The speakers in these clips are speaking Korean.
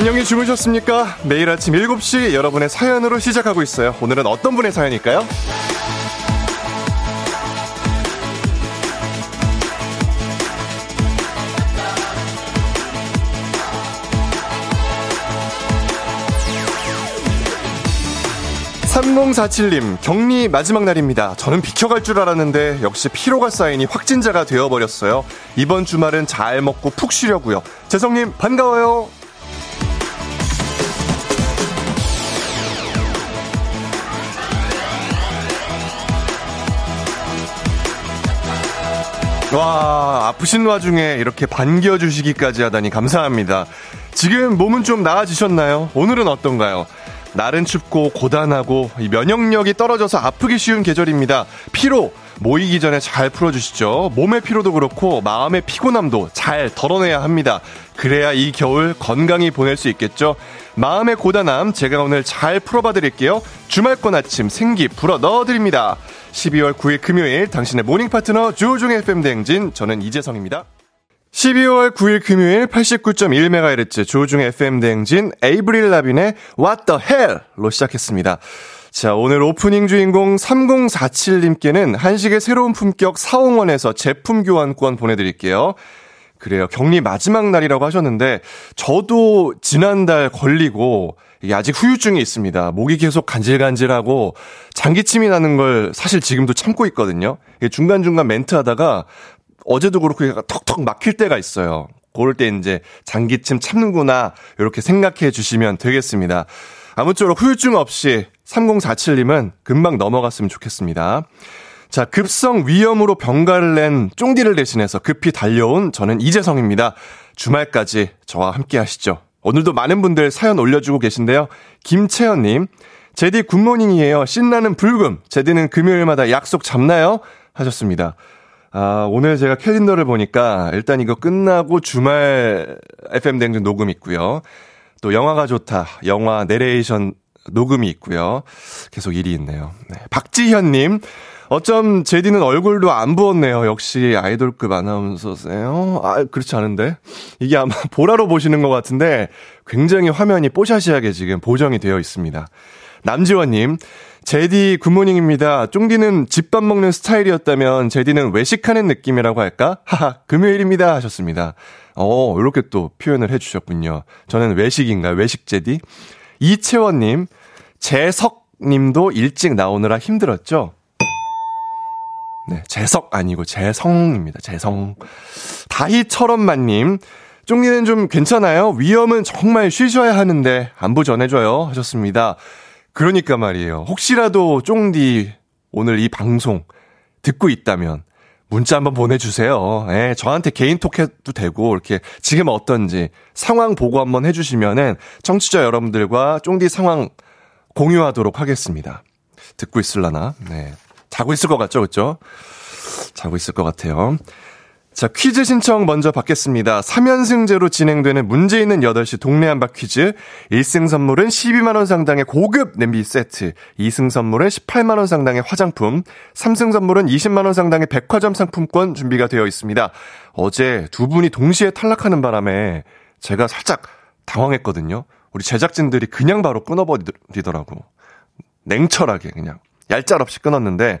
안녕히 주무셨습니까? 매일 아침 7시 여러분의 사연으로 시작하고 있어요. 오늘은 어떤 분의 사연일까요? 3047님, 격리 마지막 날입니다. 저는 비켜갈 줄 알았는데 역시 피로가 쌓이니 확진자가 되어버렸어요. 이번 주말은 잘 먹고 푹 쉬려고요. 재성님, 반가워요. 와, 아프신 와중에 이렇게 반겨주시기까지 하다니 감사합니다. 지금 몸은 좀 나아지셨나요? 오늘은 어떤가요? 날은 춥고 고단하고 면역력이 떨어져서 아프기 쉬운 계절입니다. 피로 모이기 전에 잘 풀어주시죠. 몸의 피로도 그렇고 마음의 피곤함도 잘 덜어내야 합니다. 그래야 이 겨울 건강히 보낼 수 있겠죠. 마음의 고단함 제가 오늘 잘 풀어봐 드릴게요. 주말권 아침 생기 불어 넣어드립니다. 12월 9일 금요일 당신의 모닝 파트너 조우종의 FM 대행진 저는 이재성입니다. 12월 9일 금요일 89.1MHz 조우종의 FM 대행진 에이브릴 라빈의 What the Hell로 시작했습니다. 자, 오늘 오프닝 주인공 3047님께는 한식의 새로운 품격 사홍원에서 제품 교환권 보내드릴게요. 그래요. 격리 마지막 날이라고 하셨는데, 저도 지난달 걸리고, 이게 아직 후유증이 있습니다. 목이 계속 간질간질하고, 장기침이 나는 걸 사실 지금도 참고 있거든요. 중간중간 멘트 하다가 어제도 그렇고 얘가 턱턱 막힐 때가 있어요. 그럴 때 이제 장기침 참는구나 이렇게 생각해 주시면 되겠습니다. 아무쪼록 후유증 없이 3047님은 금방 넘어갔으면 좋겠습니다. 자, 급성 위염으로 병가를 낸 쫑디를 대신해서 급히 달려온 저는 이재성입니다. 주말까지 저와 함께 하시죠. 오늘도 많은 분들 사연 올려주고 계신데요. 김채연님, 제디 굿모닝이에요. 신나는 불금. 제디는 금요일마다 약속 잡나요? 하셨습니다. 아, 오늘 제가 캘린더를 보니까 일단 이거 끝나고 주말 FM 대행진 녹음 있고요. 또 영화가 좋다. 영화 내레이션 녹음이 있고요. 계속 일이 있네요. 네. 박지현님. 어쩜 제디는 얼굴도 안 부었네요. 역시 아이돌급 아나운서세요. 아, 그렇지 않은데. 이게 아마 보라로 보시는 것 같은데 굉장히 화면이 뽀샤시하게 지금 보정이 되어 있습니다. 남지원님. 제디 good morning입니다. 쫑디는 집밥 먹는 스타일이었다면 제디는 외식하는 느낌이라고 할까? 하하, 금요일입니다. 하셨습니다. 어, 이렇게 또 표현을 해주셨군요. 저는 외식인가요? 외식 제디? 이채원님, 재석 님도 일찍 나오느라 힘들었죠? 네, 재석 아니고 재성입니다. 재성. 다희처럼만님, 쫑디는 좀 괜찮아요? 위험은 정말 쉬셔야 하는데 안부 전해줘요. 하셨습니다. 그러니까 말이에요. 혹시라도 쫑디 오늘 이 방송 듣고 있다면 문자 한번 보내주세요. 예, 저한테 개인톡 해도 되고, 이렇게 지금 어떤지 상황 보고 한번 해주시면은 청취자 여러분들과 쫑디 상황 공유하도록 하겠습니다. 듣고 있을라나? 네. 자고 있을 것 같죠? 그죠? 자고 있을 것 같아요. 자, 퀴즈 신청 먼저 받겠습니다. 3연승제로 진행되는 문제 있는 8시 동네 한바 퀴즈. 1승 선물은 12만원 상당의 고급 냄비 세트. 2승 선물은 18만원 상당의 화장품. 3승 선물은 20만원 상당의 백화점 상품권 준비가 되어 있습니다. 어제 두 분이 동시에 탈락하는 바람에 제가 살짝 당황했거든요. 우리 제작진들이 그냥 바로 끊어버리더라고. 냉철하게 그냥. 얄짤없이 끊었는데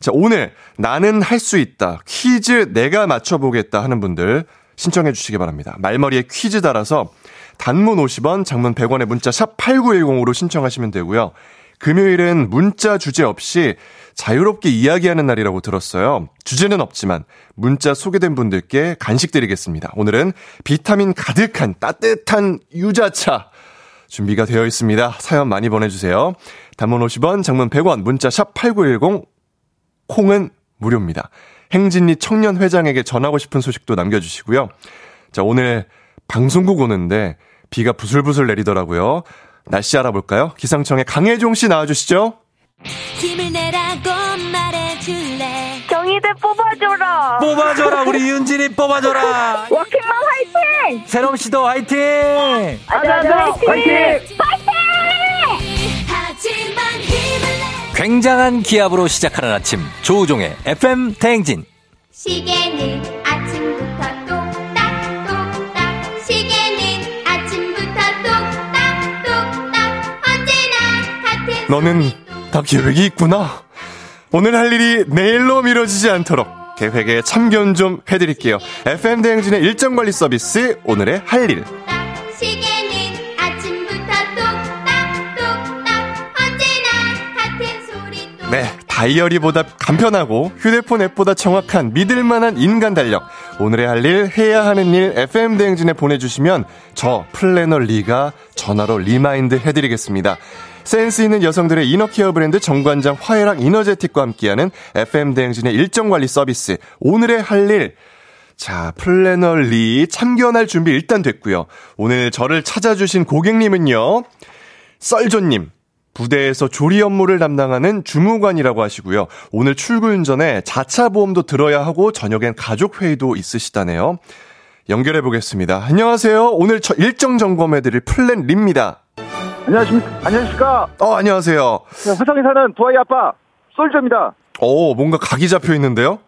자, 오늘 나는 할 수 있다. 퀴즈 내가 맞춰보겠다 하는 분들 신청해 주시기 바랍니다. 말머리에 퀴즈 달아서 단문 50원, 장문 100원의 문자 샵 8910으로 신청하시면 되고요. 금요일은 문자 주제 없이 자유롭게 이야기하는 날이라고 들었어요. 주제는 없지만 문자 소개된 분들께 간식 드리겠습니다. 오늘은 비타민 가득한 따뜻한 유자차 준비가 되어 있습니다. 사연 많이 보내주세요. 단문 50원, 장문 100원, 문자 샵 8910, 콩은 무료입니다. 행진리 청년회장에게 전하고 싶은 소식도 남겨주시고요. 자, 오늘 방송국 오는데 비가 부슬부슬 내리더라고요. 날씨 알아볼까요? 기상청의 강혜종 씨 나와주시죠. 니들 뽑아줘라. 뽑아줘라 우리 윤진이 뽑아줘라. 워킹맘 화이팅. 세롬 씨도 화이팅. 아자아자 화이팅. 화이팅. 굉장한 기압으로 시작하는 아침 조우종의 FM 대행진 시계는 아침부터 똑딱똑딱 시계는 아침부터 똑딱똑딱 언제나 같은 너는 다 계획이 있구나 오늘 할 일이 내일로 미뤄지지 않도록 계획에 참견 좀 해드릴게요. FM 대행진의 일정 관리 서비스 오늘의 할 일. 네, 다이어리보다 간편하고 휴대폰 앱보다 정확한 믿을만한 인간 달력. 오늘의 할 일, 해야 하는 일, FM 대행진에 보내주시면 저 플래너 리가 전화로 remind 해드리겠습니다. 센스 있는 여성들의 inner care 브랜드 정관장 화애락 이너제틱과 함께하는 FM 대행진의 일정 관리 서비스. 오늘의 할 일. 자, 플래너 리 참견할 준비 일단 됐고요. 오늘 저를 찾아주신 고객님은요. 솔저님. 부대에서 조리 업무를 담당하는 주무관이라고 하시고요. 오늘 출근 전에 자차 보험도 들어야 하고 저녁엔 가족 회의도 있으시다네요. 연결해 보겠습니다. 안녕하세요. 오늘 저 일정 점검해 드릴 플래너 립니다. 안녕하십니까? 안녕하십니까? 어, 안녕하세요. 네, 화성에 사는 두 아이 아빠 솔저입니다. 오, 뭔가 각이 잡혀 있는데요.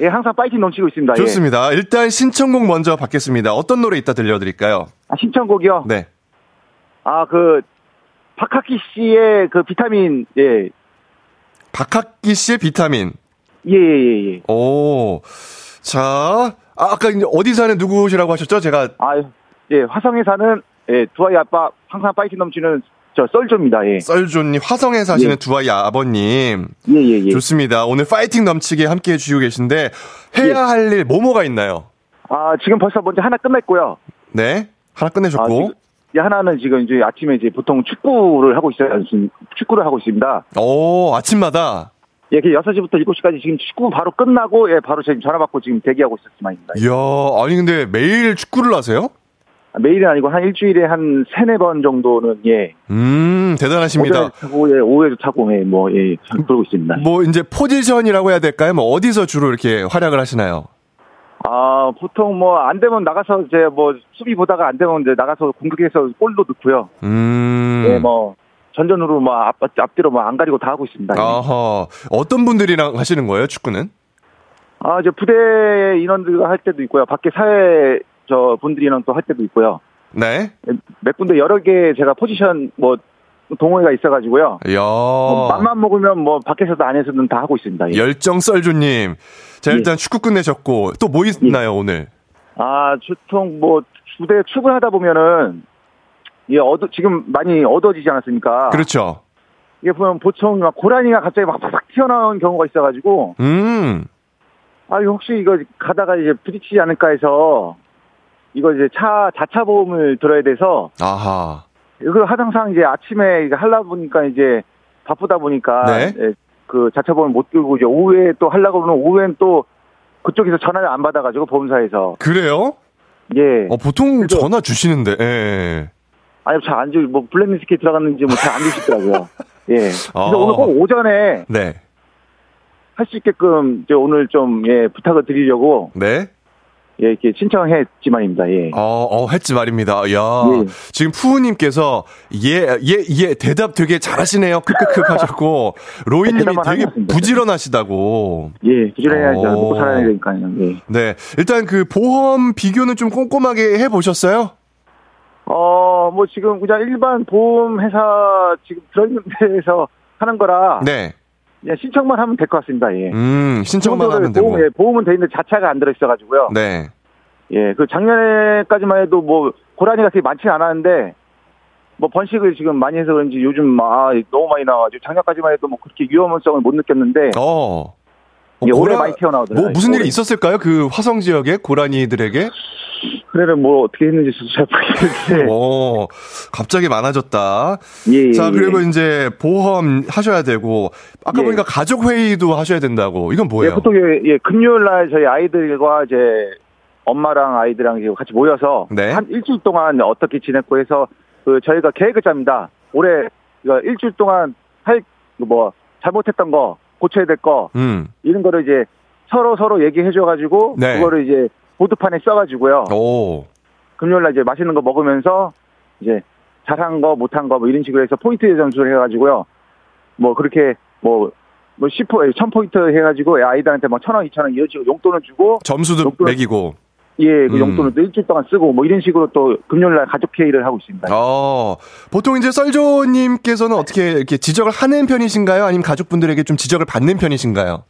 예, 항상 파이팅 넘치고 있습니다. 예. 좋습니다. 예. 일단 신청곡 먼저 받겠습니다. 어떤 노래 이따 들려드릴까요? 아, 신청곡이요? 네. 아, 그 박학기 씨의 그 비타민, 예. 박학기 씨의 비타민. 예, 예, 예. 오. 자, 아, 아까 어디 사는 누구시라고 하셨죠? 제가. 아, 예, 화성에 사는, 예, 두 아이 아빠, 항상 파이팅 넘치는 저 썰조입니다, 예. 썰조님, 화성에 사시는 예. 두 아이 아버님. 예, 예, 예. 좋습니다. 오늘 파이팅 넘치게 함께 해 주시고 계신데, 해야 예. 할 일, 뭐뭐가 있나요? 아, 지금 벌써 먼저 하나 끝냈고요. 네. 하나 아, 끝내셨고. 지금, 예, 하나는 지금 이제 아침에 이제 보통 축구를 하고 있어요. 축구를 하고 있습니다. 오, 아침마다. 예, 그 6시부터 7시까지 지금 축구 바로 끝나고, 예, 바로 지금 전화 받고 지금 대기하고 있었지만입니다. 이야, 아니, 근데 매일 축구를 하세요? 매일은 아니고 한 일주일에 한 세네 번 정도는 예. 음, 대단하십니다. 타고 예, 오후에도 타고 예, 뭐 예, 그러고 있습니다. 뭐, 이제 포지션이라고 해야 될까요? 뭐, 어디서 주로 이렇게 활약을 하시나요? 아, 보통 뭐 안 되면 나가서 이제 뭐 수비 보다가 안 되면 이제 나가서 공격해서 골도 넣고요. 음. 예, 뭐 전전으로 뭐 앞, 앞뒤로 뭐 안 가리고 다 하고 있습니다. 예. 아하. 어떤 분들이랑 하시는 거예요, 축구는? 아, 이제 부대 인원들과 할 때도 있고요. 밖에 사회 저 분들이랑 또 할 때도 있고요. 네. 몇 군데 여러 개 제가 포지션 뭐 동호회가 있어가지고요. 이야. 뭐 맘만 먹으면 뭐 밖에서도 안에서든 다 하고 있습니다. 예. 열정 썰주님. 자, 일단 축구 끝내셨고, 또 뭐 있나요, 오늘? 아, 주통 뭐 부대 출근하다 보면은 예, 어두 지금 많이 어두워지지 않았습니까? 그렇죠. 이게 보면 보통 막 고라니가 갑자기 막 바삭 튀어나오는 경우가 있어가지고 음. 아 혹시 이거 가다가 이제 부딪히지 않을까 해서 이거 이제 차 자차 보험을 들어야 돼서 아하. 이거 항상 이제 아침에 이거 하려 보니까 이제 바쁘다 보니까 네. 예, 그 자차 보험 못 들고 이제 오후에 또 하려고 그러면 오후엔 또 그쪽에서 전화를 안 받아가지고 보험사에서 그래요? 예 어, 보통 그래서- 전화 주시는데, 예. 아니 잘안 주, 뭐 블랙리스트에 들어갔는지 뭐 잘 안 주시더라고요. 예. 그래서 아. 오늘 꼭 오전에 네. 할 수 있게끔 이제 오늘 좀 예, 부탁을 드리려고 네. 예, 이렇게 신청했지만입니다. 예. 어, 어, 했지 말입니다. 야 예. 지금 푸우님께서, 예, 예, 예, 대답 되게 잘하시네요. 크크크 하셨고, 로이님이 되게. 부지런하시다고. 예, 부지런해야죠. 오. 먹고 살아야 되니까요. 예. 네. 일단 그 보험 비교는 좀 꼼꼼하게 해보셨어요? 어, 뭐 지금 그냥 일반 보험 회사 지금 들어있는 데에서 하는 거라 네. 그냥 신청만 하면 될 것 같습니다. 예. 음, 신청만 하면 되고. 보험, 예, 보험은 돼 있는데 자차가 안 들어 있어 가지고요. 네. 예, 그 작년에까지만 해도 뭐 고라니가 되게 많지는 않았는데 뭐 번식을 지금 많이 해서 그런지 요즘 막 아, 너무 많이 나와가지고 작년까지만 해도 뭐 그렇게 위험성을 못 느꼈는데 어. 어, 예, 올해 고라- 많이 튀어나오더라고요. 뭐 무슨 일이 올해. 있었을까요? 그 화성 지역에 고라니들에게? 그래는 뭐 어떻게 했는지 저도 잘 모르겠는데 오, 갑자기 많아졌다. 예, 예, 자, 그리고 예. 이제 보험 하셔야 되고 아까 예. 보니까 가족 회의도 하셔야 된다고. 이건 뭐예요? 예, 보통 예, 예, 금요일 날 저희 아이들과 이제 엄마랑 아이들랑 이제 같이 모여서 네. 한 일주일 동안 어떻게 지냈고 해서 그 저희가 계획을 짭니다. 올해 이거 일주일 동안 할 뭐 잘못했던 거 고쳐야 될거 음. 이런 거를 이제 서로 서로 얘기해 줘 가지고 네. 그거를 이제 보드판에 써 가지고요. 오. 금요일 날 이제 맛있는 거 먹으면서 이제 잘한 거 못한 거 뭐 이런 식으로 해서 포인트 점수를 해 가지고요. 뭐 그렇게 뭐 뭐 10포, 1000포인트 해가지고 아이들한테 막 1000원, 2000원 이런 식으로 용돈을 주고 점수도 용돈- 매기고. 예, 그 음. 용돈을 또 일주일 동안 쓰고 뭐 이런 식으로 또 금요일 날 가족 회의를 하고 있습니다. 어, 보통 이제 썰조님께서는 어떻게 이렇게 지적을 하는 편이신가요? 아니면 가족분들에게 좀 지적을 받는 편이신가요?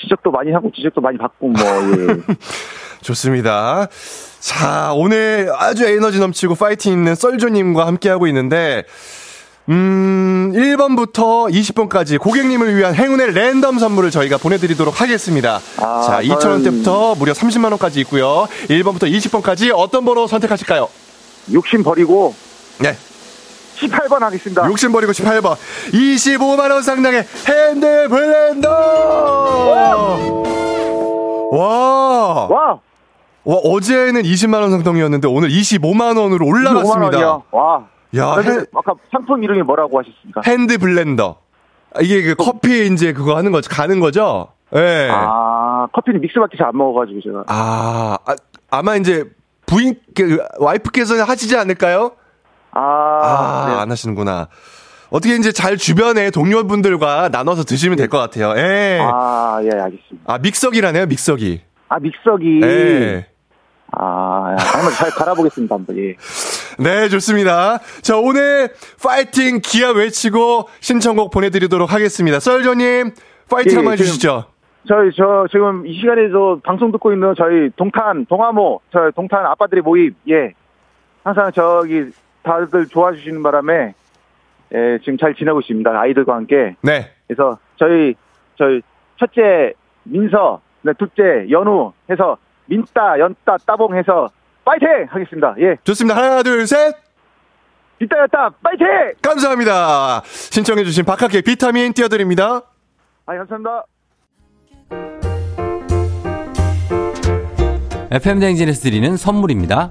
지적도 많이 하고 지적도 많이 받고 뭐 예. 좋습니다. 자, 오늘 아주 에너지 넘치고 파이팅 있는 썰조님과 함께 하고 있는데, 음, 1번부터 20번까지 고객님을 위한 행운의 랜덤 선물을 저희가 보내드리도록 하겠습니다. 아, 자, 2,000원대부터 무려 30만 원까지 있고요. 1번부터 20번까지 어떤 번호 선택하실까요? 욕심 버리고. 네. 18번 하겠습니다. 욕심 버리고 18번. 25만원 상당의 hand blender! 와! 와! 와, 어제는 20만원 상당이었는데 오늘 25만원으로 올라갔습니다. 25만 와. 야, 핸, 아까 상품 이름이 뭐라고 하셨습니까? hand blender. 아, 이게 그 커피 이제 그거 하는 거죠. 가는 거죠? 예. 네. 아, 커피는 믹스밖에 잘 안 먹어가지고 제가. 아, 아, 아마 이제 부인, 그, 와이프께서는 하시지 않을까요? 아, 아 네. 안 하시는구나. 어떻게 이제 잘 주변에 동료분들과 나눠서 드시면 될 것 같아요. 예. 아, 예, 알겠습니다. 아, 믹서기라네요, 믹서기. 아, 믹서기. 예. 아, 한번 잘 갈아보겠습니다, 한번, 예. 네, 좋습니다. 자, 오늘 파이팅 기아 외치고 신청곡 보내드리도록 하겠습니다. 썰조님, 파이팅 예, 한번 해주시죠. 저희, 저, 지금 이 시간에 저 방송 듣고 있는 저희 동탄, 동아모, 저 동탄 아빠들의 모임, 예. 항상 저기 다들 좋아주시는 바람에, 예, 지금 잘 지내고 있습니다. 아이들과 함께. 네. 그래서 저희, 저희 첫째 민서, 네, 둘째 연우 해서 민따, 연따, 따봉 해서 파이팅 하겠습니다. 예. 좋습니다. 하나, 둘, 셋. 민따, 연따, 파이팅! 감사합니다. 신청해주신 박학기의 비타민 띄워드립니다. 아, 감사합니다. FM 대행진에서 드리는 선물입니다.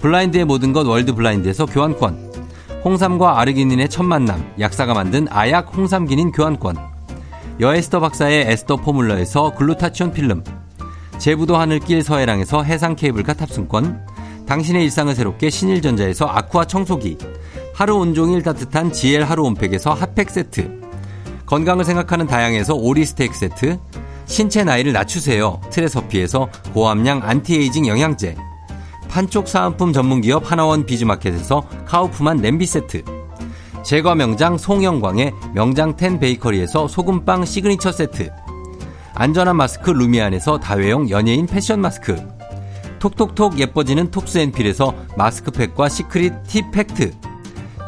블라인드의 모든 것 월드 블라인드에서 교환권. 홍삼과 아르기닌의 첫 만남 약사가 만든 아약 홍삼기닌 교환권. 여에스터 박사의 에스터 포뮬러에서 글루타치온 필름, 제부도 하늘길 서해랑에서 해상 케이블카 탑승권, 당신의 일상을 새롭게 신일전자에서 아쿠아 청소기, 하루 온종일 따뜻한 GL 하루 온팩에서 핫팩 세트, 건강을 생각하는 다양에서 오리 스테이크 세트, 신체 나이를 낮추세요. 트레서피에서 고함량 안티에이징 영양제, 판촉 사은품 전문기업 하나원 비즈마켓에서 카우프만 냄비 세트, 제과 명장 송영광의 명장 텐 베이커리에서 소금빵 시그니처 세트. 안전한 마스크 루미안에서 다회용 연예인 패션 마스크. 톡톡톡 예뻐지는 톡스앤필에서 마스크팩과 시크릿 팁팩트.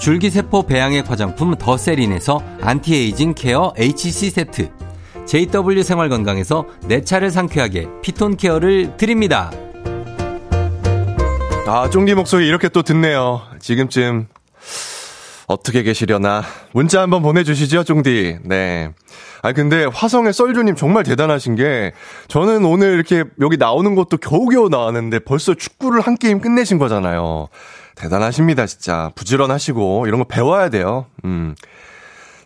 줄기세포 배양액 화장품 더세린에서 anti-aging care HC 세트. JW 생활건강에서 내 차를 상쾌하게 피톤 케어를 드립니다. 아, 쫑디 목소리 이렇게 또 듣네요. 지금쯤 어떻게 계시려나 문자 한번 보내주시죠, 쫑디. 네. 아 근데 화성의 썰주님 정말 대단하신 게 저는 오늘 이렇게 여기 나오는 것도 겨우겨우 나왔는데 벌써 축구를 한 게임 끝내신 거잖아요. 대단하십니다, 진짜. 부지런하시고 이런 거 배워야 돼요. 음.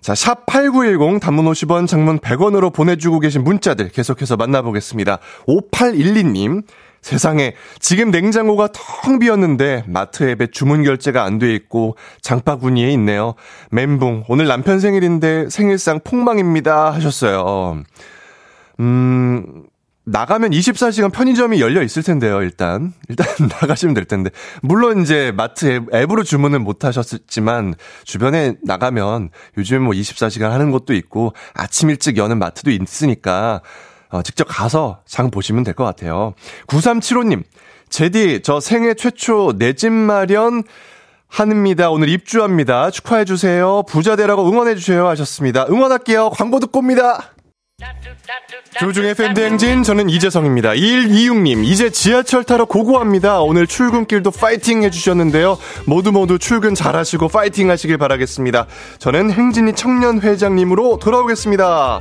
자, 샵 8910 단문 50원, 장문 100원으로 보내주고 계신 문자들 계속해서 만나보겠습니다. 5812님. 세상에 지금 냉장고가 텅 비었는데 마트 앱에 주문 결제가 안 돼 있고 장바구니에 있네요. 멘붕 오늘 남편 생일인데 생일상 폭망입니다 하셨어요. 음 나가면 24시간 편의점이 열려 있을 텐데요, 일단. 일단 나가시면 될 텐데. 물론 이제 마트 앱, 앱으로 주문은 못 하셨지만, 주변에 나가면 요즘 뭐 24시간 하는 곳도 있고, 아침 일찍 여는 마트도 있으니까, 어, 직접 가서 장 보시면 될 것 같아요. 9375님, 제디, 저 생애 최초 내 집 마련 합니다. 오늘 입주합니다. 축하해주세요. 부자 되라고 응원해주세요. 하셨습니다. 응원할게요. 광고 듣고 옵니다. 조중의 팬대행진 저는 이재성입니다. 2126님 이제 지하철 타러 고고합니다. 오늘 출근길도 파이팅 해주셨는데요. 모두 모두 출근 잘하시고 파이팅 하시길 바라겠습니다. 저는 행진이 청년회장님으로 돌아오겠습니다.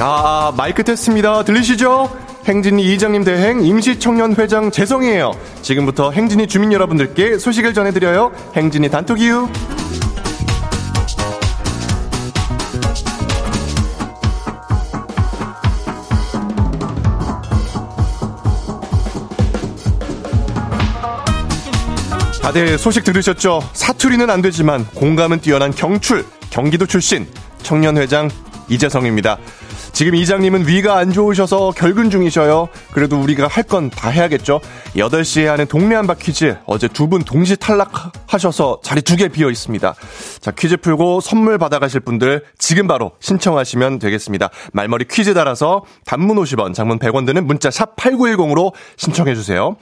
아, 마이크 테스트입니다. 들리시죠? 행진이 이장님 대행 임시청년 회장 재성이에요. 지금부터 행진이 주민 여러분들께 소식을 전해드려요. 행진이 단톡이유. 다들 소식 들으셨죠? 사투리는 안 되지만 공감은 뛰어난 경출, 경기도 출신 청년회장 이재성입니다. 지금 이장님은 위가 안 좋으셔서 결근 중이셔요. 그래도 우리가 할 건 다 해야겠죠. 8시에 하는 동네 한바 퀴즈. 어제 두 분 동시 탈락하셔서 자리 두 개 비어 있습니다. 자, 퀴즈 풀고 선물 받아가실 분들 지금 바로 신청하시면 되겠습니다. 말머리 퀴즈 달아서 단문 50원, 장문 100원 드는 문자 샵 8910으로 신청해주세요.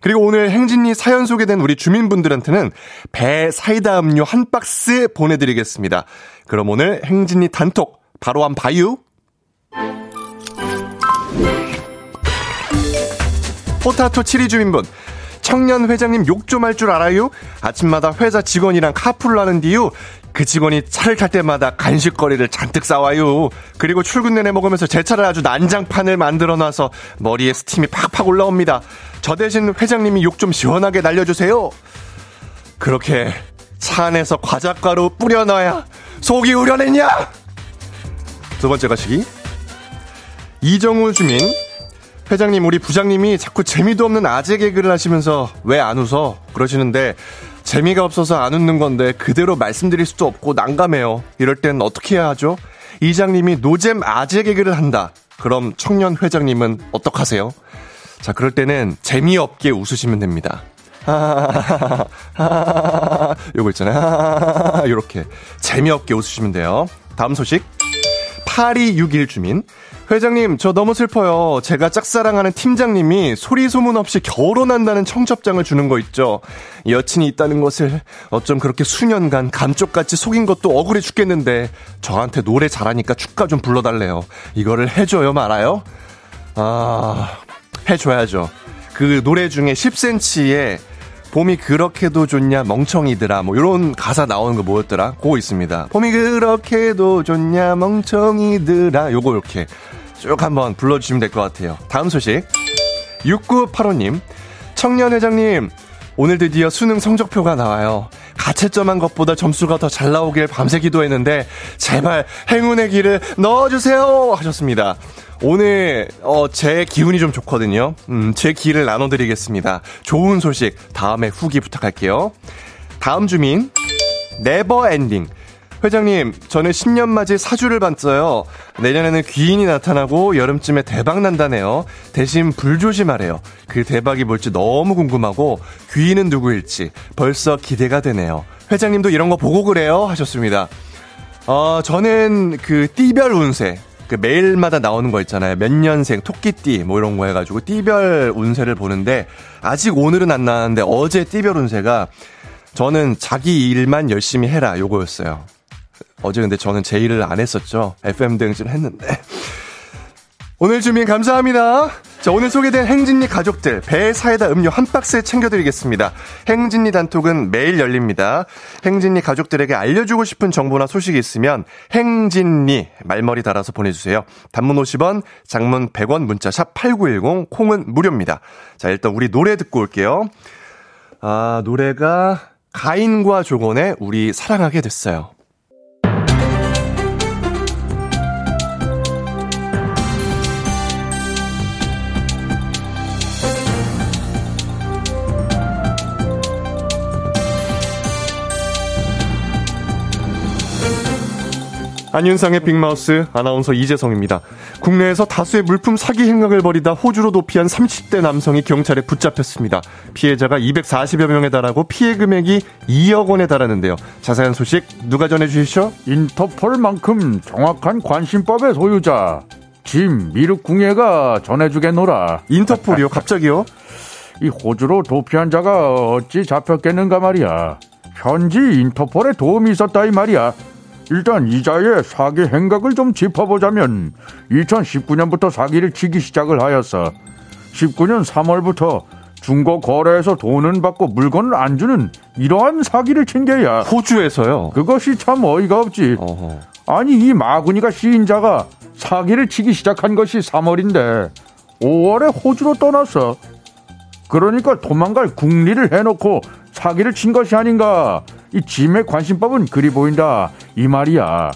그리고 오늘 행진이 사연 소개된 우리 주민분들한테는 배 사이다 음료 한 박스 보내드리겠습니다. 그럼 오늘 행진이 단톡 바로 한 바유 포타토 7위 주민분. 청년 회장님 욕 좀 할 줄 알아요? 아침마다 회사 직원이랑 카풀을 하는 뒤유. 그 직원이 차를 탈 때마다 간식거리를 잔뜩 싸와요. 그리고 출근 내내 먹으면서 제 차를 아주 난장판을 만들어 놔서 머리에 스팀이 팍팍 올라옵니다. 저 대신 회장님이 욕 좀 시원하게 날려주세요. 그렇게 차 안에서 과자가루 뿌려 넣어야 속이 우려냈냐? 두 번째 가시기. 이정우 주민. 회장님, 우리 부장님이 자꾸 재미도 없는 아재 개그를 하시면서 왜 안 웃어? 그러시는데 재미가 없어서 안 웃는 건데 그대로 말씀드릴 수도 없고 난감해요. 이럴 땐 어떻게 해야 하죠? 이장님이 노잼 아재 개그를 한다. 그럼 청년 회장님은 어떡하세요? 자, 그럴 때는 재미없게 웃으시면 됩니다. 요거 있잖아요. 요렇게 재미없게 웃으시면 돼요. 다음 소식. 8261 주민. 회장님, 저 너무 슬퍼요. 제가 짝사랑하는 팀장님이 소리 소문 없이 결혼한다는 청첩장을 주는 거 있죠. 여친이 있다는 것을 어쩜 그렇게 수년간 감쪽같이 속인 것도 억울해 죽겠는데 저한테 노래 잘하니까 축가 좀 불러달래요. 이거를 해줘요, 말아요? 아, 해줘야죠. 그 노래 중에 10cm에 봄이 그렇게도 좋냐 멍청이들아 뭐 이런 가사 나오는 거 뭐였더라? 그거 있습니다. 봄이 그렇게도 좋냐 멍청이들아 요거 이렇게 쭉 한번 불러주시면 될 것 같아요. 다음 소식. 6985님, 청년 회장님, 오늘 드디어 수능 성적표가 나와요. 가채점한 것보다 점수가 더 잘 나오길 밤새 기도했는데, 제발 행운의 기를 넣어주세요! 하셨습니다. 오늘, 어, 제 기운이 좀 좋거든요. 음, 제 기를 나눠드리겠습니다. 좋은 소식, 다음에 후기 부탁할게요. 다음 주민, never ending. 회장님, 저는 10년 맞이 사주를 봤어요. 내년에는 귀인이 나타나고 여름쯤에 대박 난다네요. 대신 불 조심하래요. 그 대박이 뭘지 너무 궁금하고 귀인은 누구일지 벌써 기대가 되네요. 회장님도 이런 거 보고 그래요? 하셨습니다. 어, 저는 그 띠별 운세, 그 매일마다 나오는 거 있잖아요. 몇 년생, 토끼띠, 뭐 이런 거 해가지고 띠별 운세를 보는데, 아직 오늘은 안 나왔는데, 어제 띠별 운세가, 저는 자기 일만 열심히 해라, 요거였어요. 어제 근데 저는 제 일을 안 했었죠. FM 대행진을 했는데. 오늘 주민 감사합니다. 자, 오늘 소개된 행진리 가족들, 배 사이다 음료 한 박스 챙겨드리겠습니다. 행진리 단톡은 매일 열립니다. 행진리 가족들에게 알려주고 싶은 정보나 소식이 있으면 행진리 말머리 달아서 보내주세요. 단문 50원, 장문 100원, 문자 샵 8910, 콩은 무료입니다. 자, 일단 우리 노래 듣고 올게요. 아, 노래가 가인과 조건의 우리 사랑하게 됐어요. 안윤상의 빅마우스 아나운서 이재성입니다. 국내에서 다수의 물품 사기 행각을 벌이다 호주로 도피한 30대 남성이 경찰에 붙잡혔습니다. 피해자가 240여 명에 달하고 피해 금액이 2억 원에 달하는데요. 자세한 소식 누가 전해주시죠? 인터폴만큼 정확한 관심법의 소유자 짐 미륵궁예가 전해주겠노라. 인터폴이요? 갑자기요? 이 호주로 도피한 자가 어찌 잡혔겠는가 말이야. 현지 인터폴에 도움이 있었다 이 말이야. 일단 이자의 사기 행각을 좀 짚어보자면 2019년부터 사기를 치기 시작을 하였어. 19년 3월부터 중고 거래에서 돈은 받고 물건을 안 주는 이러한 사기를 친 게야. 호주에서요? 그것이 참 어이가 없지. 어허. 아니 이 마구니가 시인자가 사기를 치기 시작한 것이 3월인데 5월에 호주로 떠났어. 그러니까 도망갈 국리를 해놓고 사기를 친 것이 아닌가. 이 짐의 관심법은 그리 보인다. 이 말이야.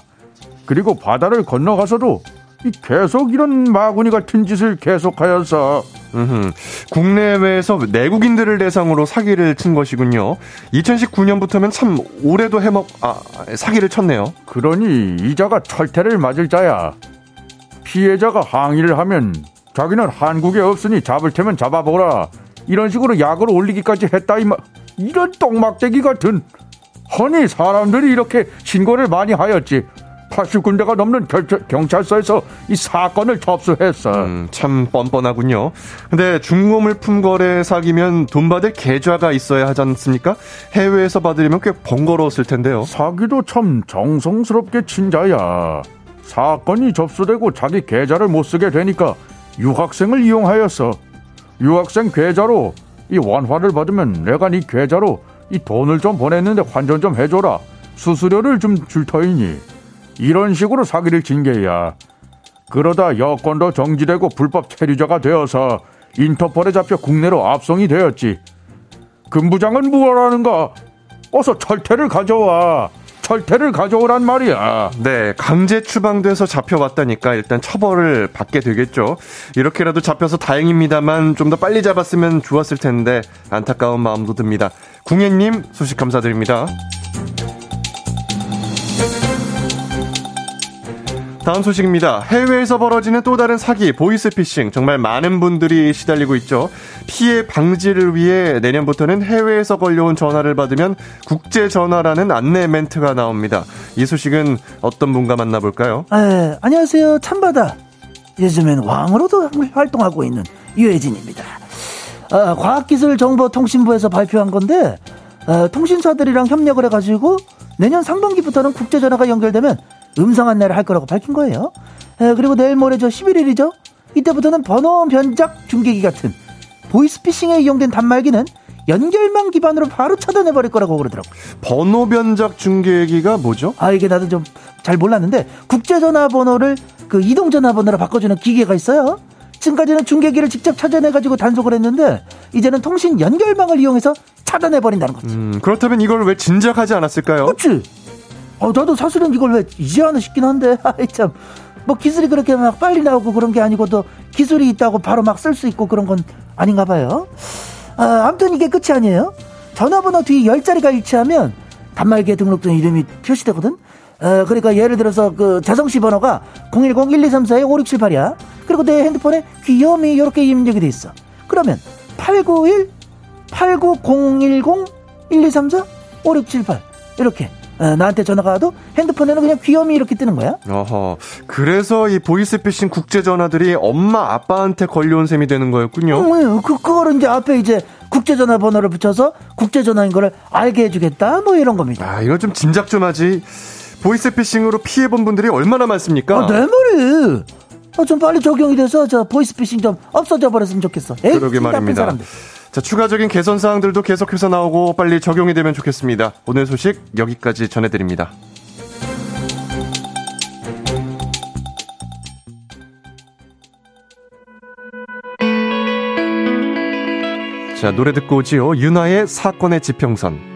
그리고 바다를 건너가서도 이 계속 이런 마구니 같은 짓을 계속하여서 음흠. 국내외에서 내국인들을 대상으로 사기를 친 것이군요. 2019년부터면 참 올해도 해먹 아 사기를 쳤네요. 그러니 이자가 철퇴를 맞을 자야. 피해자가 항의를 하면 자기는 한국에 없으니 잡을 테면 잡아보라. 이런 식으로 약을 올리기까지 했다 이 말. 이런 똥막대기 같은. 허니 사람들이 이렇게 신고를 많이 하였지. 80군데가 넘는 경찰서에서 이 사건을 접수했어. 음, 참 뻔뻔하군요. 근데 중고물품 거래 사기면 돈 받을 계좌가 있어야 하지 않습니까? 해외에서 받으려면 꽤 번거로웠을 텐데요. 사기도 참 정성스럽게 친자야. 사건이 접수되고 자기 계좌를 못 쓰게 되니까 유학생을 이용하였어. 유학생 계좌로 이 원화를 받으면 내가 네 계좌로 이 돈을 좀 보냈는데 환전 좀 해줘라. 수수료를 좀 줄 터이니. 이런 식으로 사기를 친 게야. 그러다 여권도 정지되고 불법 체류자가 되어서 인터폴에 잡혀 국내로 압송이 되었지. 금부장은 무엇하는가? 어서 철퇴를 가져와. 철퇴를 가져오란 말이야. 네, 강제 추방돼서 잡혀왔다니까 일단 처벌을 받게 되겠죠. 이렇게라도 잡혀서 다행입니다만 좀 더 빨리 잡았으면 좋았을 텐데 안타까운 마음도 듭니다. 궁예님 소식 감사드립니다. 다음 소식입니다. 해외에서 벌어지는 또 다른 사기, 보이스피싱. 정말 많은 분들이 시달리고 있죠. 피해 방지를 위해 내년부터는 해외에서 걸려온 전화를 받으면 국제 전화라는 안내 멘트가 나옵니다. 이 소식은 어떤 분과 만나볼까요? 네, 안녕하세요. 참바다. 요즘엔 왕으로도 활동하고 있는 유혜진입니다. 어, 과학기술정보통신부에서 발표한 건데 어, 통신사들이랑 협력을 해가지고 내년 상반기부터는 국제전화가 연결되면 음성 안내를 할 거라고 밝힌 거예요. 에, 그리고 내일 모레 저 11일이죠. 이때부터는 번호 변작 중계기 같은 보이스피싱에 이용된 단말기는 연결망 기반으로 바로 차단해 버릴 거라고 그러더라고. 번호 변작 중계기가 뭐죠? 아 이게 나도 좀 잘 몰랐는데 국제 전화 번호를 그 이동 전화 번호로 바꿔주는 기계가 있어요. 지금까지는 중계기를 직접 찾아내 가지고 단속을 했는데 이제는 통신 연결망을 이용해서 차단해 버린다는 거지. 음, 그렇다면 이걸 왜 진작하지 않았을까요? 그렇지. 어, 나도 사실은 이걸 왜 이제 하나 싶긴 한데, 아이 참. 뭐 기술이 그렇게 막 빨리 나오고 그런 게 아니고도 기술이 있다고 바로 막 쓸 수 있고 그런 건 아닌가 봐요. 아, 아무튼 이게 끝이 아니에요. 전화번호 뒤 10자리가 일치하면 단말기에 등록된 이름이 표시되거든. 어, 그러니까 예를 들어서 그 자성 씨 번호가 010-1234-5678이야. 그리고 내 핸드폰에 귀염이 이렇게 입력이 돼 있어. 그러면 891 8910-1234-5678 이렇게 어, 나한테 전화가 와도 핸드폰에는 그냥 귀염이 이렇게 뜨는 거야. 어허. 그래서 이 보이스피싱 국제 전화들이 엄마 아빠한테 걸려온 셈이 되는 거였군요. 응, 그 그거를 이제 앞에 이제 국제 전화 번호를 붙여서 국제 전화인 거를 알게 해주겠다 뭐 이런 겁니다. 아 이거 좀 진작 좀 하지. 보이스피싱으로 피해 본 분들이 얼마나 많습니까? 아, 내 말이. 아, 좀 빨리 적용이 돼서 저 보이스피싱 좀 없어져 버렸으면 좋겠어. 에이, 그러게 말입니다. 사람들. 자, 추가적인 개선 사항들도 계속해서 나오고 빨리 적용이 되면 좋겠습니다. 오늘 소식 여기까지 전해드립니다. 자, 노래 듣고 오지요. 윤아의 사건의 지평선.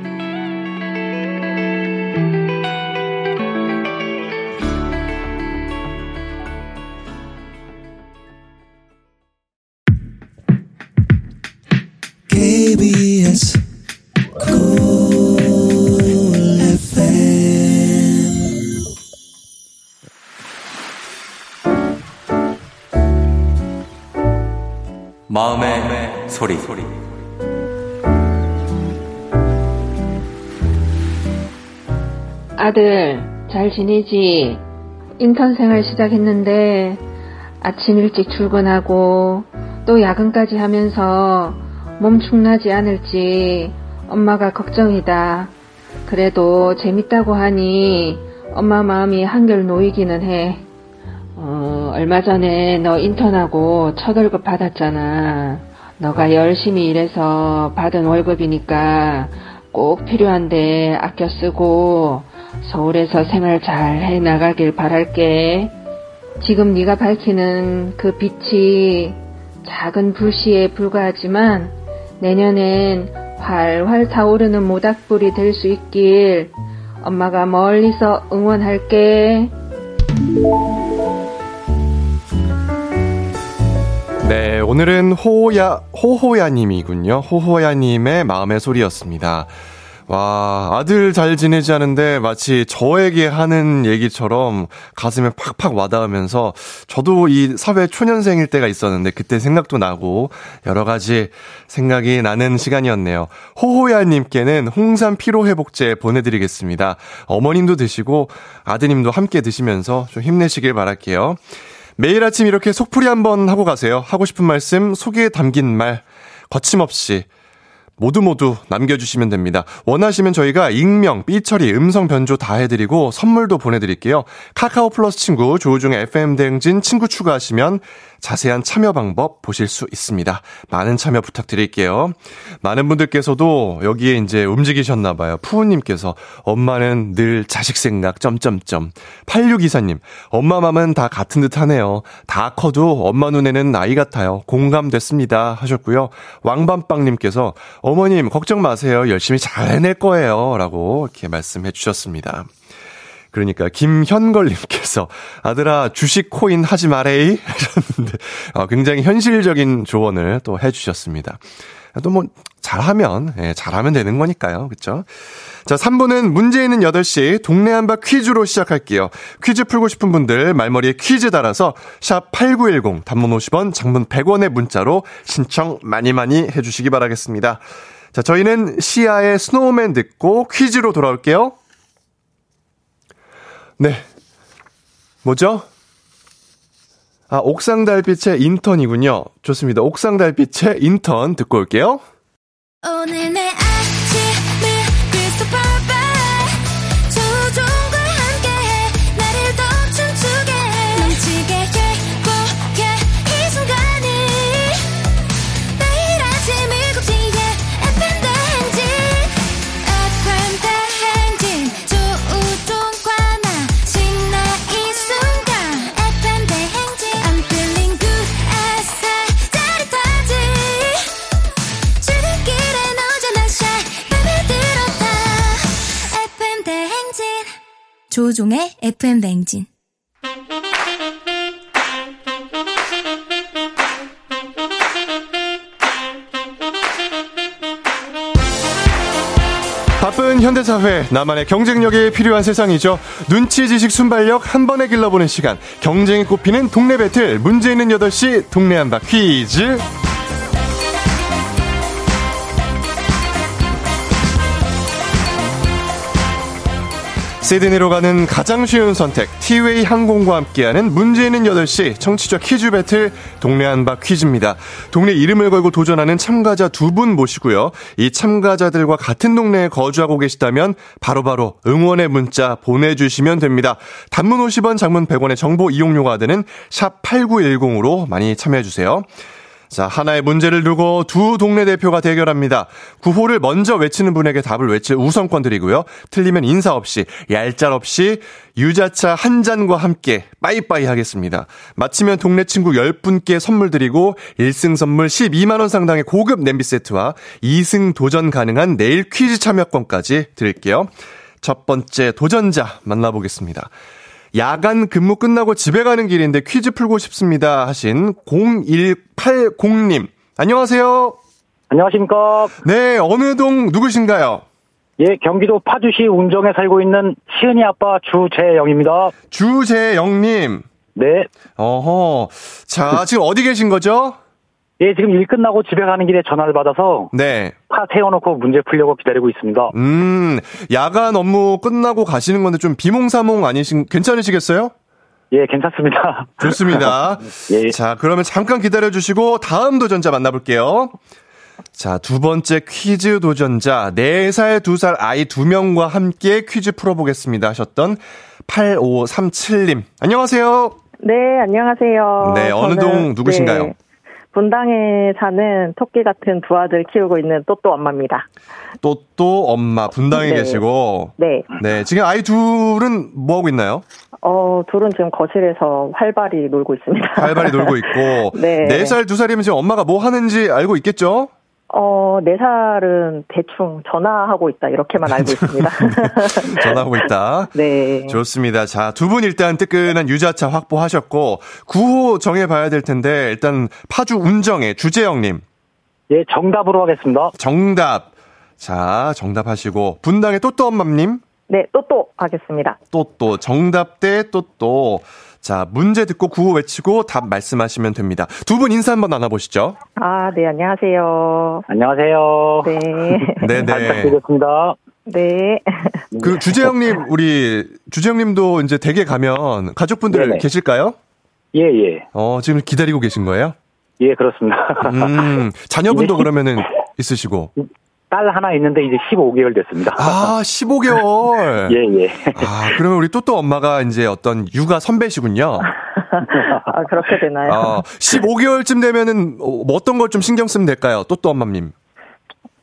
아들, 잘 지내지? 인턴 생활 시작했는데 아침 일찍 출근하고 또 야근까지 하면서 몸 축나지 않을지 엄마가 걱정이다. 그래도 재밌다고 하니 엄마 마음이 한결 놓이기는 해. 어, 얼마 전에 너 인턴하고 첫 월급 받았잖아. 너가 열심히 일해서 받은 월급이니까 꼭 필요한데 아껴 쓰고 서울에서 생활 잘 해 나가길 바랄게. 지금 네가 밝히는 그 빛이 작은 불씨에 불과하지만 내년엔 활활 타오르는 모닥불이 될 수 있길 엄마가 멀리서 응원할게. 네, 오늘은 호야, 호호야님이군요. 호호야님의 마음의 소리였습니다. 와, 아들 잘 지내지 않은데 마치 저에게 하는 얘기처럼 가슴에 팍팍 와닿으면서 저도 이 사회 초년생일 때가 있었는데 그때 생각도 나고 여러 가지 생각이 나는 시간이었네요. 호호야님께는 홍삼 피로회복제 보내드리겠습니다. 어머님도 드시고 아드님도 함께 드시면서 좀 힘내시길 바랄게요. 매일 아침 이렇게 속풀이 한번 하고 가세요. 하고 싶은 말씀, 속에 담긴 말, 거침없이 모두 모두 남겨주시면 됩니다. 원하시면 저희가 익명, 삐처리, 음성 변조 다 해드리고 선물도 보내드릴게요. 카카오 플러스 친구, 조우중의 FM대행진 친구 추가하시면 자세한 참여 방법 보실 수 있습니다. 많은 참여 부탁드릴게요. 많은 분들께서도 여기에 이제 움직이셨나 봐요. 푸우님께서 엄마는 늘 자식 생각, 점점점. 8624님, 엄마 맘은 다 같은 듯 하네요. 다 커도 엄마 눈에는 아이 같아요. 공감됐습니다. 하셨고요. 왕밤빵님께서 어머님, 걱정 마세요. 열심히 잘 해낼 거예요. 라고 이렇게 말씀해 주셨습니다. 그러니까 김현걸님께서 아들아 주식 코인 하지 마레이 하셨는데 어, 굉장히 현실적인 조언을 또 해주셨습니다. 또 뭐 잘하면 예, 잘하면 되는 거니까요, 그렇죠? 자, 3부는 문제 있는 8시 동네 한바 퀴즈로 시작할게요. 퀴즈 풀고 싶은 분들 말머리에 퀴즈 달아서 샵 8910 단문 50원, 장문 100원의 문자로 신청 많이 많이 해주시기 바라겠습니다. 자, 저희는 시아의 Snowman 듣고 퀴즈로 돌아올게요. 네. 뭐죠? 아, 옥상 달빛의 인턴이군요. 좋습니다. 옥상 달빛의 인턴 듣고 올게요. 오늘 내 조종의 FM 뱅진 바쁜 현대사회, 나만의 경쟁력이 필요한 세상이죠. 눈치, 지식, 순발력 한 번에 길러보는 시간. 경쟁이 꼽히는 동네 배틀, 문제 있는 8시 동네 한바 퀴즈. 시드니로 가는 가장 쉬운 선택 티웨이 항공과 함께하는 문제 있는 8시 청취자 퀴즈 배틀 동네 한바 퀴즈입니다. 동네 이름을 걸고 도전하는 참가자 두 분 모시고요. 이 참가자들과 같은 동네에 거주하고 계시다면 바로바로 바로 응원의 문자 보내주시면 됩니다. 단문 50원 장문 100원의 정보 이용료가 드는 샵 8910으로 많이 참여해주세요. 자, 하나의 문제를 두고 두 동네 대표가 대결합니다. 구호를 먼저 외치는 분에게 답을 외칠 우선권 드리고요. 틀리면 인사 없이, 얄짤 없이 유자차 한 잔과 함께 빠이빠이 하겠습니다. 마치면 동네 친구 10분께 선물 드리고 1승 선물 12만원 상당의 고급 냄비 세트와 2승 도전 가능한 내일 퀴즈 참여권까지 드릴게요. 첫 번째 도전자 만나보겠습니다. 야간 근무 끝나고 집에 가는 길인데 퀴즈 풀고 싶습니다 하신 0180님. 안녕하세요. 안녕하십니까. 네, 어느 동 누구신가요? 예, 경기도 파주시 운정에 살고 있는 시은이 아빠 주재영입니다. 주재영님. 네. 어허. 자, 지금 어디 계신 거죠? 예, 지금 일 끝나고 집에 가는 길에 전화를 받아서 네. 파 세워놓고 문제 풀려고 기다리고 있습니다. 음, 야간 업무 끝나고 가시는 건데 좀 비몽사몽 아니신, 괜찮으시겠어요? 예, 괜찮습니다. 좋습니다. 예. 자, 그러면 잠깐 기다려 주시고 다음 도전자 만나볼게요. 자, 두 번째 퀴즈 도전자, 4살, 2살 아이 2명과 함께 퀴즈 풀어보겠습니다 하셨던 8537님. 안녕하세요. 네, 안녕하세요. 네, 어느 동 누구신가요? 네, 분당에 사는 토끼 같은 두 아들 키우고 있는 또또 엄마입니다. 또또 엄마, 분당에 네. 계시고. 네. 네, 지금 아이 둘은 뭐 하고 있나요? 어, 둘은 지금 거실에서 활발히 놀고 있습니다. 활발히 놀고 있고. 네. 4살, 2살이면 지금 엄마가 뭐 하는지 알고 있겠죠? 어, 네 살은 대충 전화하고 있다, 이렇게만 알고 있습니다. 전화하고 있다. 네. 좋습니다. 자, 두 분 일단 뜨끈한 유자차 확보하셨고, 구호 정해봐야 될 텐데, 일단 파주 운정의 주재영님. 예, 정답으로 하겠습니다. 정답. 자, 정답하시고, 분당의 또또 엄맘님. 네, 또또 하겠습니다. 또또. 정답 대 또또. 자, 문제 듣고 구호 외치고 답 말씀하시면 됩니다. 두 분 인사 한번 나눠보시죠. 아, 네, 안녕하세요. 안녕하세요. 네. 네네. 잘 부탁드리겠습니다. 네. 그 주재영님, 우리 주재영님도 이제 댁에 가면 가족분들 네네. 계실까요? 예, 예. 어, 지금 기다리고 계신 거예요? 예, 그렇습니다. 음, 자녀분도 네. 그러면은 있으시고. 딸 하나 있는데 이제 15개월 됐습니다. 아, 15개월. 예, 예. 아, 그러면 우리 또또 엄마가 이제 어떤 육아 선배시군요. 아, 그렇게 되나요? 어, 15개월쯤 되면은 어, 뭐 어떤 걸 좀 신경 쓰면 될까요? 또또 엄마님.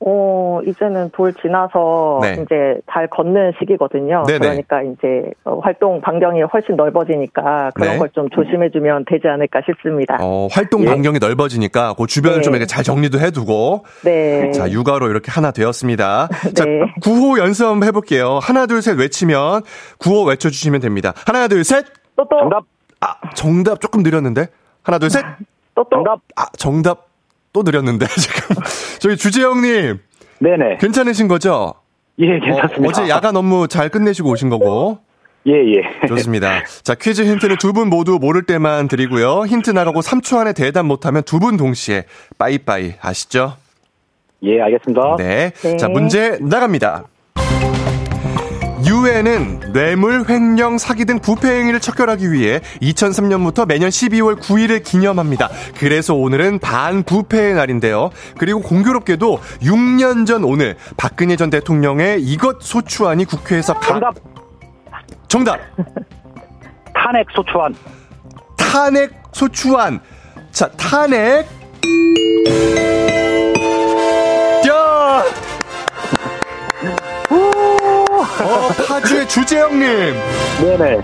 어, 이제는 돌 지나서 네. 이제 잘 걷는 시기거든요. 네네. 그러니까 이제 어, 활동 반경이 훨씬 넓어지니까 그런 네. 걸좀 조심해주면 되지 않을까 싶습니다. 어, 활동 예. 반경이 넓어지니까 그 주변을 네. 좀 이렇게 잘 정리도 해두고. 네. 자, 육아로 이렇게 하나 되었습니다. 자, 네. 구호 연습 한번 해볼게요. 하나, 둘, 셋 외치면 구호 외쳐주시면 됩니다. 하나, 둘, 셋. 또 또. 정답. 아, 정답 조금 느렸는데. 하나, 둘, 셋. 또 또. 정답. 아, 정답 또 느렸는데, 지금. 저희 주재영님, 네네. 괜찮으신 거죠? 예, 괜찮습니다. 어, 제 야간 업무 잘 끝내시고 오신 거고. 예, 예. 좋습니다. 자, 퀴즈 힌트는 두 분 모두 모를 때만 드리고요. 힌트 나가고 3초 안에 대답 못하면 두 분 동시에 빠이빠이 아시죠? 예, 알겠습니다. 네. 네. 자, 문제 나갑니다. 유엔은 뇌물, 횡령, 사기 등 부패 행위를 척결하기 위해 2003년부터 매년 12월 9일을 기념합니다. 그래서 오늘은 반부패의 날인데요. 그리고 공교롭게도 6년 전 오늘 박근혜 전 대통령의 이것 소추안이 국회에서 가- 정답. 정답. 탄핵 소추안. 탄핵 소추안. 자, 탄핵. 주재영님. 네네.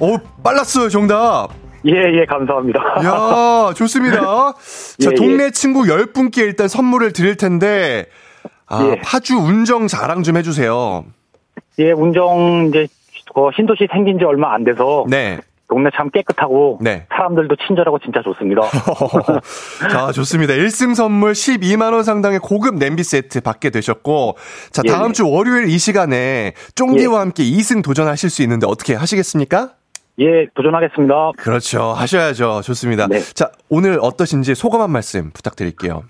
어, 빨랐어요, 정답. 예, 예, 감사합니다. 야, 좋습니다. 자, 예, 예. 동네 친구 10분께 일단 선물을 드릴 텐데, 아, 예. 파주 운정 자랑 좀 해주세요. 예, 운정 이제 그 신도시 생긴 지 얼마 안 돼서 네. 동네 참 깨끗하고 네. 사람들도 친절하고 진짜 좋습니다. 자, 좋습니다. 1승 선물 12만 원 상당의 고급 냄비 세트 받게 되셨고, 자, 예, 다음 예. 주 월요일 이 시간에 쫑디와 함께 2승 도전하실 수 있는데 어떻게 하시겠습니까? 예, 도전하겠습니다. 그렇죠. 하셔야죠. 좋습니다. 네. 자, 오늘 어떠신지 소감 한 말씀 부탁드릴게요.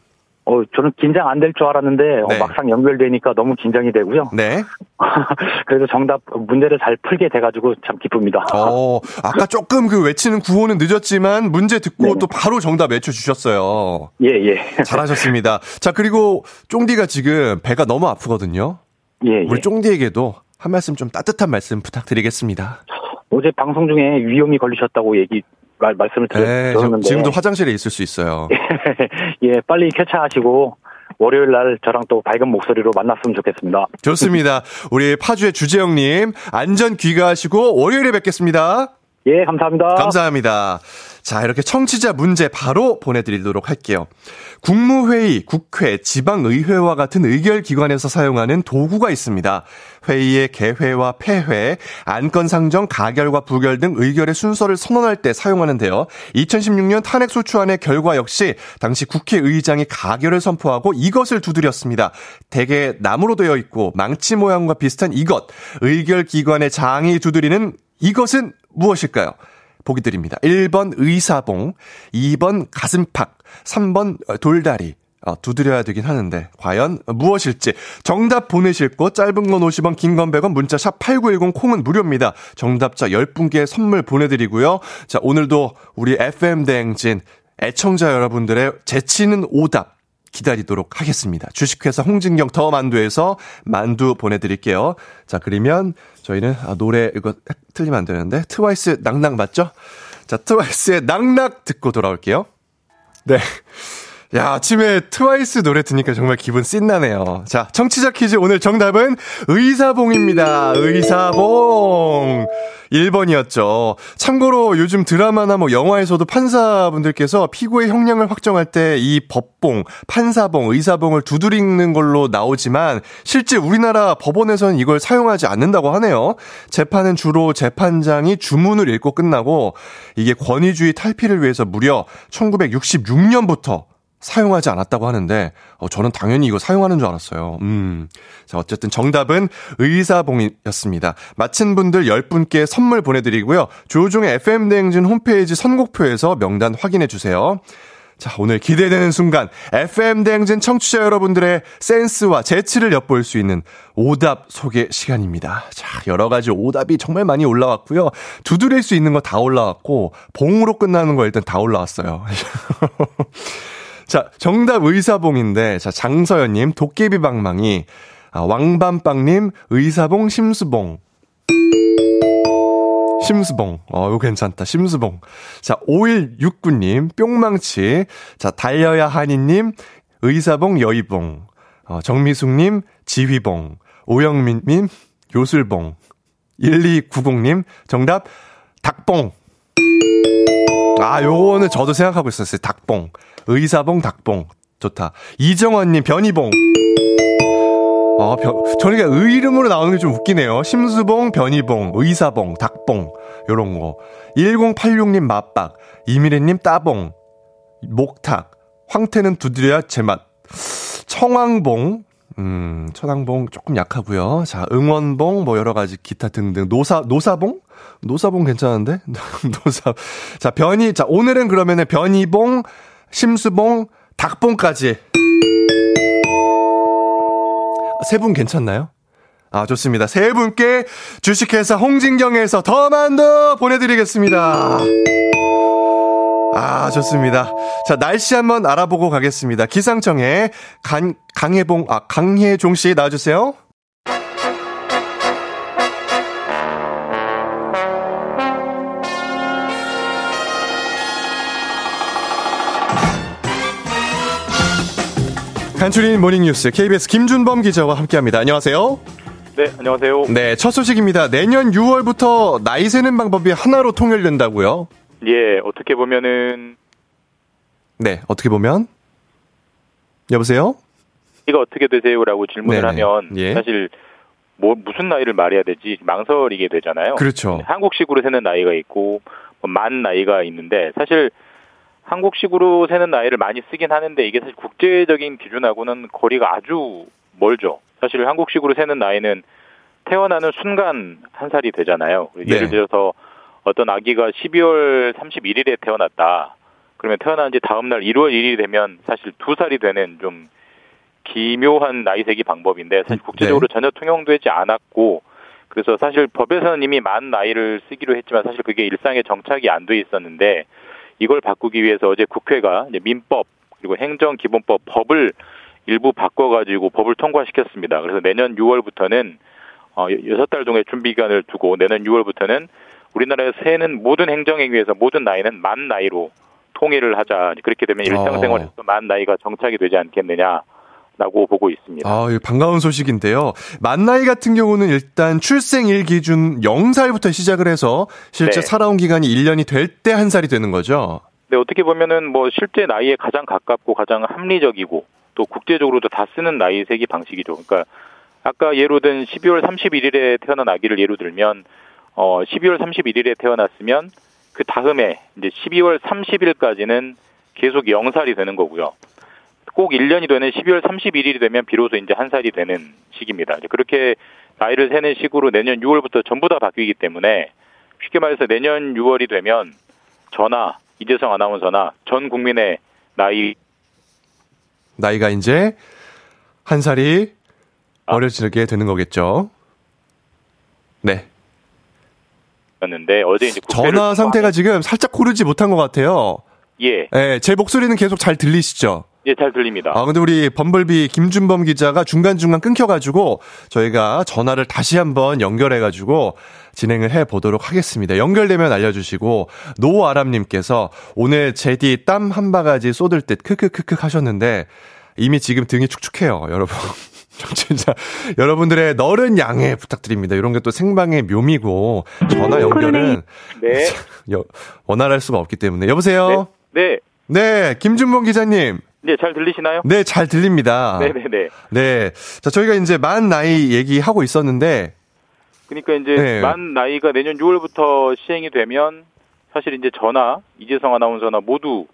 어, 저는 긴장 안 될 줄 알았는데 어, 네. 막상 연결되니까 너무 긴장이 되고요. 네. 그래도 정답 문제를 잘 풀게 돼가지고 참 기쁩니다. 어, 아까 조금 그 외치는 구호는 늦었지만 문제 듣고 네네. 또 바로 정답 외쳐주셨어요. 예, 예. 잘하셨습니다. 자, 그리고 쫑디가 지금 배가 너무 아프거든요. 예, 예. 우리 쫑디에게도 한 말씀 좀 따뜻한 말씀 부탁드리겠습니다. 어제 방송 중에 위험이 걸리셨다고 얘기 말, 말씀을 드렸, 네, 지금, 들었는데 지금도 화장실에 있을 수 있어요. 예, 빨리 쾌차하시고 월요일 날 저랑 또 밝은 목소리로 만났으면 좋겠습니다. 좋습니다. 우리 파주의 주재영님, 안전 귀가하시고 월요일에 뵙겠습니다. 예, 감사합니다. 감사합니다. 자, 이렇게 청취자 문제 바로 보내드리도록 할게요. 국무회의, 국회, 지방의회와 같은 의결기관에서 사용하는 도구가 있습니다. 회의의 개회와 폐회, 안건 상정, 가결과 부결 등 의결의 순서를 선언할 때 사용하는데요. 2016년 탄핵소추안의 결과 역시 당시 국회의장이 가결을 선포하고 이것을 두드렸습니다. 대개 나무로 되어 있고 망치 모양과 비슷한 이것, 의결기관의 장이 두드리는 이것은 무엇일까요? 보기 드립니다. 1번 의사봉, 2번 가슴팍, 3번 돌다리. 어, 두드려야 되긴 하는데 과연 무엇일지 정답 보내실 곳 짧은 건 50원 긴 건 100원 문자 샵 8910 콩은 무료입니다. 정답자 10분께 선물 보내드리고요. 자 오늘도 우리 FM 대행진 애청자 여러분들의 재치는 오답 기다리도록 하겠습니다. 주식회사 홍진경 더 만두에서 만두 보내드릴게요. 자 그러면 저희는 아, 노래 이거 틀리면 안 되는데 트와이스 낙낙 맞죠? 자 트와이스의 낙낙 듣고 돌아올게요. 네. 야, 아침에 트와이스 노래 듣니까 정말 기분 씬나네요. 자, 청취자 퀴즈 오늘 정답은 의사봉입니다. 의사봉. 1번이었죠. 참고로 요즘 드라마나 뭐 영화에서도 판사분들께서 피고의 형량을 확정할 때 이 법봉, 판사봉, 의사봉을 두드리는 걸로 나오지만 실제 우리나라 법원에서는 이걸 사용하지 않는다고 하네요. 재판은 주로 재판장이 주문을 읽고 끝나고 이게 권위주의 탈피를 위해서 무려 1966년부터 사용하지 않았다고 하는데 어, 저는 당연히 이거 사용하는 줄 알았어요. 음. 자, 어쨌든 정답은 의사봉이었습니다. 마친 분들 10분께 선물 보내 드리고요. 조종의 FM대행진 홈페이지 선곡표에서 명단 확인해 주세요. 자, 오늘 기대되는 순간 FM대행진 청취자 여러분들의 센스와 재치를 엿볼 수 있는 오답 소개 시간입니다. 자, 여러 가지 오답이 정말 많이 올라왔고요. 두드릴 수 있는 거 다 올라왔고 봉으로 끝나는 거 일단 다 올라왔어요. 자, 정답 의사봉인데, 자, 장서연님, 도깨비 방망이, 아, 왕밤빵님, 의사봉, 심수봉. 심수봉. 어, 이거 괜찮다. 심수봉. 자, 5169님, 뿅망치. 자, 달려야 하니님, 의사봉, 여의봉. 어, 정미숙님, 지휘봉. 오영민님, 요술봉. 1290님, 정답, 닭봉. 아, 요거는 저도 생각하고 있었어요. 닭봉. 의사봉, 닭봉. 좋다. 이정원님, 변이봉. 어, 변, 저는 그냥 의 이름으로 나오는 게 좀 웃기네요. 심수봉, 변이봉, 의사봉, 닭봉. 요런 거. 1086님, 맛박. 이미래님, 따봉. 목탁. 황태는 두드려야 제맛. 청왕봉. 음, 천왕봉 조금 약하고요. 자, 응원봉 뭐 여러 가지 기타 등등. 노사 노사봉? 노사봉 괜찮은데? 노사. 자, 변이 자, 오늘은 그러면은 변이봉, 심수봉, 닭봉까지. 세 분 괜찮나요? 아, 좋습니다. 세 분께 주식회사 홍진경에서 더 만두 보내드리겠습니다. 아, 좋습니다. 자, 날씨 한번 알아보고 가겠습니다. 기상청에 강, 강혜봉, 아, 강혜종 씨 나와주세요. 간추린 모닝뉴스 KBS 김준범 기자와 함께합니다. 안녕하세요. 네, 안녕하세요. 네, 첫 소식입니다. 내년 6월부터 나이 세는 방법이 하나로 통일된다고요? 예, 어떻게 보면은 네, 어떻게 보면 여보세요? 이거 어떻게 되세요라고 질문을 네네. 하면 예. 사실 뭐 무슨 나이를 말해야 되지 망설이게 되잖아요. 그렇죠. 한국식으로 세는 나이가 있고 뭐만 나이가 있는데 사실 한국식으로 세는 나이를 많이 쓰긴 하는데 이게 사실 국제적인 기준하고는 거리가 아주 멀죠. 사실 한국식으로 세는 나이는 태어나는 순간 한 살이 되잖아요. 네. 예를 들어서 어떤 아기가 12월 31일에 태어났다. 그러면 태어난 지 다음 날 1월 1일이 되면 사실 두 살이 되는 좀 기묘한 나이 세기 방법인데 사실 국제적으로 전혀 통용되지 않았고 그래서 사실 법에서는 이미 만 나이를 쓰기로 했지만 사실 그게 일상에 정착이 안 돼 있었는데 이걸 바꾸기 위해서 어제 국회가 이제 민법 그리고 행정기본법 법을 일부 바꿔가지고 법을 통과시켰습니다. 그래서 내년 6월부터는 어, 여섯 달 동안 준비 기간을 두고 내년 6월부터는 우리나라에서 세는 모든 행정행위에서 모든 나이는 만 나이로 통일을 하자. 그렇게 되면 일상생활에서 만 나이가 정착이 되지 않겠느냐 라고 보고 있습니다. 아, 이거 반가운 소식인데요. 만 나이 같은 경우는 일단 출생일 기준 0살부터 시작을 해서 실제 네. 살아온 기간이 1년이 될 때 한 살이 되는 거죠. 네, 어떻게 보면은 뭐 실제 나이에 가장 가깝고 가장 합리적이고 또 국제적으로도 다 쓰는 나이 세기 방식이죠. 그러니까 아까 예로 든 12월 31일에 태어난 아기를 예로 들면 어 12월 31일에 태어났으면 그 다음에 이제 12월 30일까지는 계속 0살이 되는 거고요. 꼭 1년이 되는 12월 31일이 되면 비로소 이제 한 살이 되는 시기입니다. 그렇게 나이를 세는 식으로 내년 6월부터 전부 다 바뀌기 때문에 쉽게 말해서 내년 6월이 되면 저나 이재성 아나운서나 전 국민의 나이 나이가 이제 한 살이 아. 어려지게 되는 거겠죠. 네. 였는데 어제 이제 전화 상태가 지금 살짝 고르지 못한 것 같아요. 예, 예, 제 목소리는 계속 잘 들리시죠? 예, 잘 들립니다. 아, 근데 우리 범블비 김준범 기자가 중간중간 끊겨가지고 저희가 전화를 다시 한번 연결해가지고 진행을 해 보도록 하겠습니다. 연결되면 알려주시고, 노아람님께서 오늘 제디 땀 한 바가지 쏟을 듯 크크크크 하셨는데 이미 지금 등이 축축해요, 여러분. 진짜 여러분들의 너른 양해 부탁드립니다. 이런 게 또 생방의 묘미고 전화 연결은 네, 여- 원활할 수가 없기 때문에 여보세요. 네, 네, 김준범 기자님. 네, 잘 들리시나요? 네, 잘 들립니다. 네, 네, 네. 네. 자, 저희가 이제 만 나이 얘기하고 있었는데, 그러니까 이제 네. 만 나이가 내년 6월부터 시행이 되면 사실 이제 저나 이재성 아나운서나 모두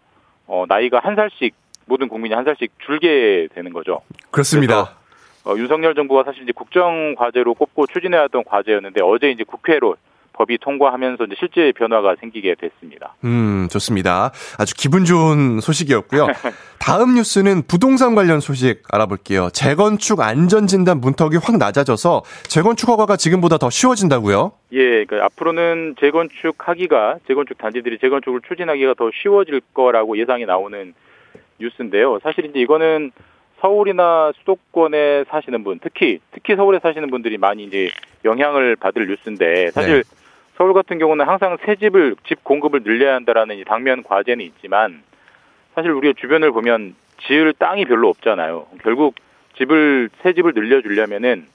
어, 나이가 한 살씩 모든 국민이 한 살씩 줄게 되는 거죠. 그렇습니다. 어, 윤석열 정부가 사실 이제 국정 과제로 꼽고 추진해왔던 과제였는데 어제 이제 국회로 법이 통과하면서 이제 실제 변화가 생기게 됐습니다. 음, 좋습니다. 아주 기분 좋은 소식이었고요. 다음 뉴스는 부동산 관련 소식 알아볼게요. 재건축 안전진단 문턱이 확 낮아져서 재건축 허가가 지금보다 더 쉬워진다고요? 예, 그 앞으로는 재건축 하기가 재건축 단지들이 재건축을 추진하기가 더 쉬워질 거라고 예상이 나오는 뉴스인데요. 사실 이제 이거는 서울이나 수도권에 사시는 분, 특히 특히 서울에 사시는 분들이 많이 이제 영향을 받을 뉴스인데 사실 네. 서울 같은 경우는 항상 새 집을 집 공급을 늘려야 한다라는 이 당면 과제는 있지만 사실 우리가 주변을 보면 지을 땅이 별로 없잖아요. 결국 집을 새 집을 늘려주려면은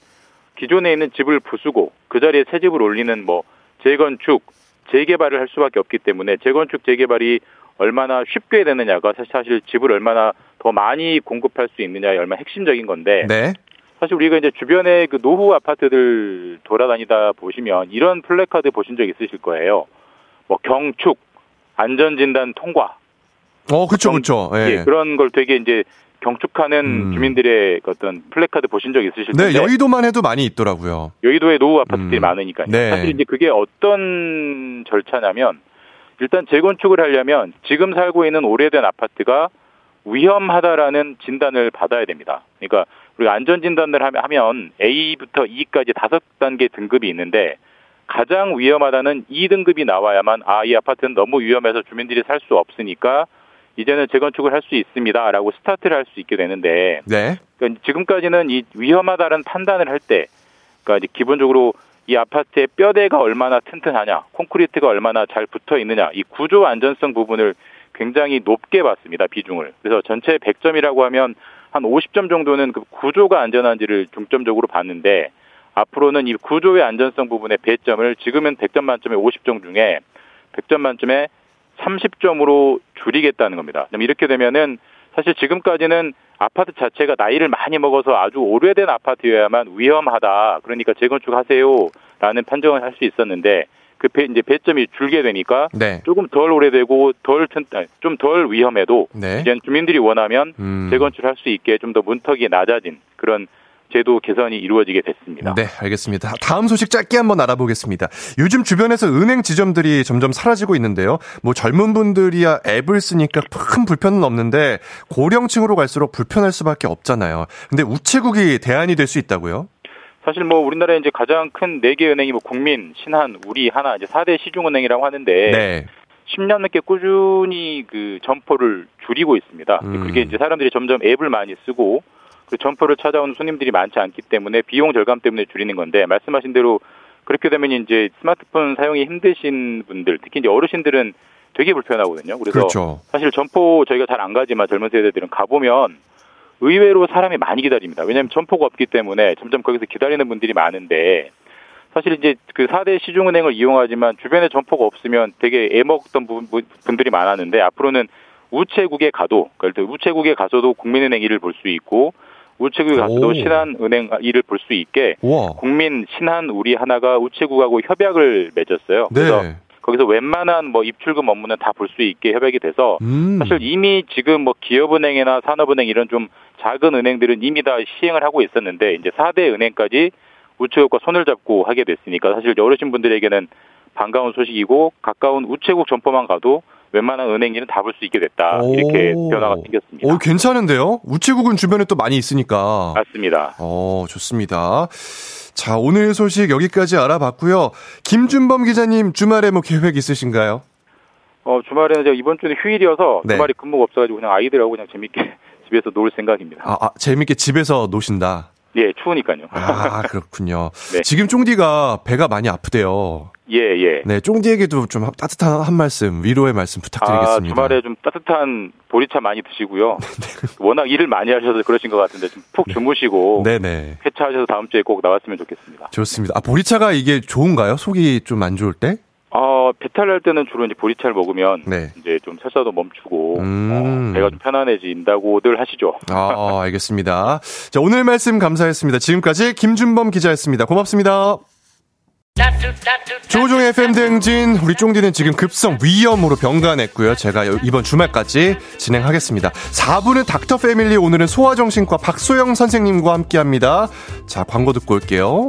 기존에 있는 집을 부수고 그 자리에 새 집을 올리는 뭐 재건축, 재개발을 할 수밖에 없기 때문에 재건축, 재개발이 얼마나 쉽게 되느냐가 사실- 집을 얼마나 더 많이 공급할 수 있느냐의 얼마나 핵심적인 건데 네. 사실 우리가 이제 주변에 그 노후 아파트들 돌아다니다 보시면 이런 플래카드 보신 적 있으실 거예요. 뭐 경축, 안전진단 통과, 어, 그쵸, 그쵸. 예. 예, 그런 걸 되게 이제 경축하는 음. 주민들의 그 어떤 플래카드 보신 적 있으실 네, 텐데 여의도만 해도 많이 있더라고요. 여의도에 노후 아파트들이 음. 많으니까요. 네. 사실 이제 그게 어떤 절차냐면 일단 재건축을 하려면 지금 살고 있는 오래된 아파트가 위험하다라는 진단을 받아야 됩니다. 그러니까 우리가 안전 진단을 하면- A부터 E까지 다섯 단계 등급이 있는데 가장 위험하다는 E등급이 나와야만 아 이 아파트는 너무 위험해서 주민들이 살 수 없으니까 이제는 재건축을 할 수 있습니다 라고 스타트를 할 수 있게 되는데 네. 그러니까 지금까지는 이 위험하다는 판단을 할 때, 그러니까 이제 기본적으로 이 아파트의 뼈대가 얼마나 튼튼하냐, 콘크리트가 얼마나 잘 붙어 있느냐, 이 구조 안전성 부분을 굉장히 높게 봤습니다 비중을. 그래서 전체 100점이라고 하면 한 50점 정도는 그 구조가 안전한지를 중점적으로 봤는데 앞으로는 이 구조의 안전성 부분의 배점을 지금은 100점 만점에 50점 중에 100점 만점에 30점으로 줄이겠다는 겁니다. 이렇게 되면은 사실 지금까지는 아파트 자체가 나이를 많이 먹어서 아주 오래된 아파트여야만 위험하다. 그러니까 재건축하세요라는 판정을 할 수 있었는데 그 배, 이제 배점이 줄게 되니까 네. 조금 덜 오래되고 덜 좀 덜 위험해도 네. 이제 주민들이 원하면 음. 재건축할 수 있게 좀 더 문턱이 낮아진 그런 제도 개선이 이루어지게 됐습니다. 네, 알겠습니다. 다음 소식 짧게 한번 알아보겠습니다. 요즘 주변에서 은행 지점들이 점점 사라지고 있는데요. 뭐 젊은 분들이야 앱을 쓰니까 큰 불편은 없는데 고령층으로 갈수록 불편할 수밖에 없잖아요. 근데 우체국이 대안이 될 수 있다고요? 사실 뭐 우리나라에 이제 가장 큰 네 개 은행이 뭐 국민, 신한, 우리, 하나 이제 4대 시중은행이라고 하는데 네. 10년 넘게 꾸준히 그 점포를 줄이고 있습니다. 음. 그게 이제 사람들이 점점 앱을 많이 쓰고 그 점포를 찾아오는 손님들이 많지 않기 때문에 비용 절감 때문에 줄이는 건데 말씀하신 대로 그렇게 되면 이제 스마트폰 사용이 힘드신 분들 특히 이제 어르신들은 되게 불편하거든요. 그래서 그렇죠. 사실 점포 저희가 잘 안 가지만 젊은 세대들은 가보면 의외로 사람이 많이 기다립니다. 왜냐하면 점포가 없기 때문에 점점 거기서 기다리는 분들이 많은데 사실 이제 그 4대 시중은행을 이용하지만 주변에 점포가 없으면 되게 애먹던 분들이 많았는데 앞으로는 우체국에 가도 그러니까 우체국에 가서도 국민은행 일을 볼 수 있고 우체국에 가서도 오. 신한은행 일을 볼 수 있게 우와. 국민 신한 우리 하나가 우체국하고 협약을 맺었어요. 그래서 네. 거기서 웬만한 뭐 입출금 업무는 다 볼 수 있게 협약이 돼서 음. 사실 이미 지금 뭐 기업은행이나 산업은행 이런 좀 작은 은행들은 이미 다 시행을 하고 있었는데 이제 4대 은행까지 우체국과 손을 잡고 하게 됐으니까 사실 어르신 분들에게는 반가운 소식이고 가까운 우체국 점포만 가도 웬만한 은행 일은 다 볼 수 있게 됐다. 이렇게 변화가 생겼습니다. 오, 괜찮은데요? 우체국은 주변에 또 많이 있으니까. 맞습니다. 어, 좋습니다. 자, 오늘 소식 여기까지 알아봤고요. 김준범 기자님 주말에 뭐 계획 있으신가요? 어, 주말에는 제가 이번 주는 휴일이어서 네. 주말에 근무가 없어가지고 그냥 아이들하고 그냥 재밌게 집에서 놀 생각입니다. 아, 아, 재밌게 집에서 노신다. 예, 추우니까요. 아, 그렇군요. 네. 지금 쫑디가 배가 많이 아프대요. 예, 예. 네, 쫑디에게도 좀 따뜻한 한 말씀, 위로의 말씀 아, 부탁드리겠습니다. 주말에 좀 따뜻한 보리차 많이 드시고요. 워낙 일을 많이 하셔서 그러신 것 같은데 좀 푹 주무시고 네 네. 회차하셔서 다음 주에 꼭 나왔으면 좋겠습니다. 좋습니다. 아, 보리차가 이게 좋은가요? 속이 좀 안 좋을 때? 어, 배탈 날 때는 주로 이제 보리차를 먹으면 네. 이제 좀 설사도 멈추고 음. 어, 배가 좀 편안해진다고들 하시죠. 아, 알겠습니다. 자, 오늘 말씀 감사했습니다. 지금까지 김준범 기자였습니다. 고맙습니다. 조종의 FM 대행진 우리 쫑디는 지금 급성 위염으로 병간했고요. 제가 이번 주말까지 진행하겠습니다. 4부는 닥터 패밀리 오늘은 소아정신과 박소영 선생님과 함께합니다. 자 광고 듣고 올게요.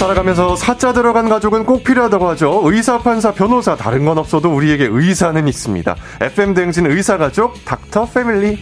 살아가면서 사자 들어간 가족은 꼭 필요하다고 하죠. 의사, 판사, 변호사 다른 건 없어도 우리에게 의사는 있습니다. FM 대행진 의사 가족 닥터 패밀리.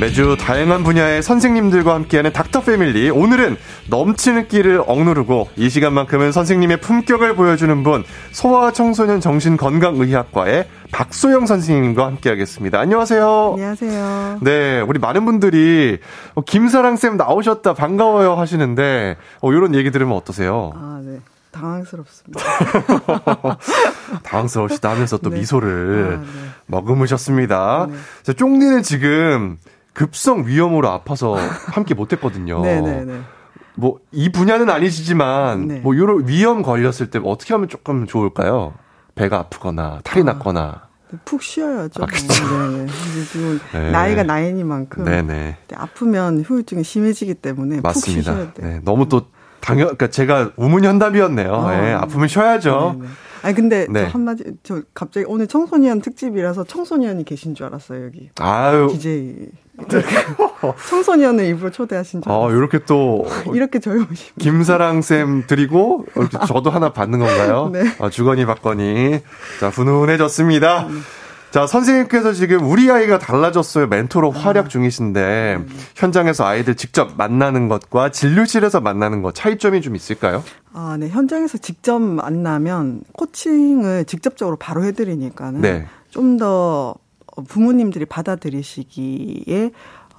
매주 다양한 분야의 선생님들과 함께하는 닥터 패밀리. 오늘은 넘치는 끼를 억누르고 이 시간만큼은 선생님의 품격을 보여주는 분, 소아청소년 정신건강의학과의 박소영 선생님과 함께하겠습니다. 안녕하세요. 안녕하세요. 네, 우리 많은 분들이 어, 김사랑 쌤 나오셨다 반가워요 하시는데 어, 이런 얘기 들으면 어떠세요? 아, 네. 당황스럽습니다. 당황스러우시다 하면서 또 네. 미소를 아, 네. 머금으셨습니다. 자, 쫑디는 지금 급성 위염으로 아파서 함께 못했거든요. 네네네. 뭐 이 분야는 아니시지만 네. 뭐 요런 위염 걸렸을 때 어떻게 하면 조금 좋을까요? 배가 아프거나 탈이 났거나. 푹 쉬어야죠. 아. 네, 네. 네. 나이가 나이니만큼 네네. 아프면 후유증이 심해지기 때문에 푹 맞습니다. 쉬셔야 돼요. 네, 너무 또 당연, 그러니까 제가 우문현답이었네요. 어. 예, 아프면 쉬어야죠. 네네. 아니 근데 네. 저 한마디 저 갑자기 오늘 청소년 특집이라서 청소년이 계신 줄 알았어요 여기. 아유. DJ 청소년을 일부러 초대하신 줄. 아, 알았어요. 이렇게 또 이렇게 젊으시. 김사랑 쌤 드리고 저도 하나 받는 건가요? 네. 아, 주거니 받거니. 자, 훈훈해졌습니다. 자, 선생님께서 지금 우리 아이가 달라졌어요. 멘토로 활약 중이신데 현장에서 아이들 직접 만나는 것과 진료실에서 만나는 것 차이점이 좀 있을까요? 아, 네. 현장에서 직접 만나면 코칭을 직접적으로 바로 해드리니까는 네. 좀더 부모님들이 받아들이시기에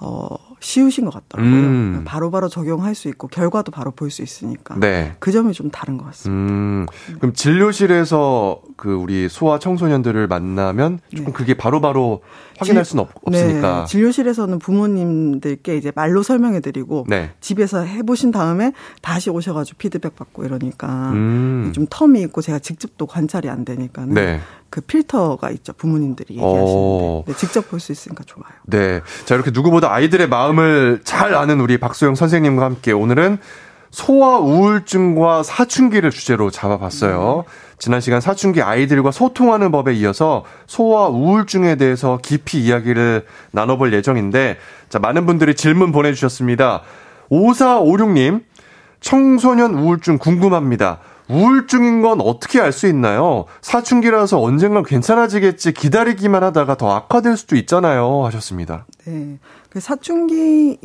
어, 쉬우신 것 같더라고요. 음. 바로바로 적용할 수 있고 결과도 바로 볼 수 있으니까 네. 그 점이 좀 다른 것 같습니다. 음, 그럼 진료실에서 그 우리 소아 청소년들을 만나면 조금 그게 바로바로 확인할 수는 없, 없으니까. 네, 진료실에서는 부모님들께 이제 말로 설명해드리고 네. 집에서 해보신 다음에 다시 오셔가지고 피드백 받고 이러니까 음. 좀 텀이 있고 제가 직접 또 관찰이 안 되니까는 네. 그 필터가 있죠 부모님들이 어. 얘기하시는데 네, 직접 볼 수 있으니까 좋아요. 네. 자, 이렇게 누구보다 아이들의 마음을 잘 아는 우리 박소영 선생님과 함께 오늘은 소아 우울증과 사춘기를 주제로 잡아봤어요. 지난 시간 사춘기 아이들과 소통하는 법에 이어서 소아 우울증에 대해서 깊이 이야기를 나눠볼 예정인데, 자, 많은 분들이 질문 보내주셨습니다. 5456님, 청소년 우울증 궁금합니다. 우울증인 건 어떻게 알 수 있나요? 사춘기라서 언젠간 괜찮아지겠지 기다리기만 하다가 더 악화될 수도 있잖아요. 하셨습니다. 네. 그 사춘기의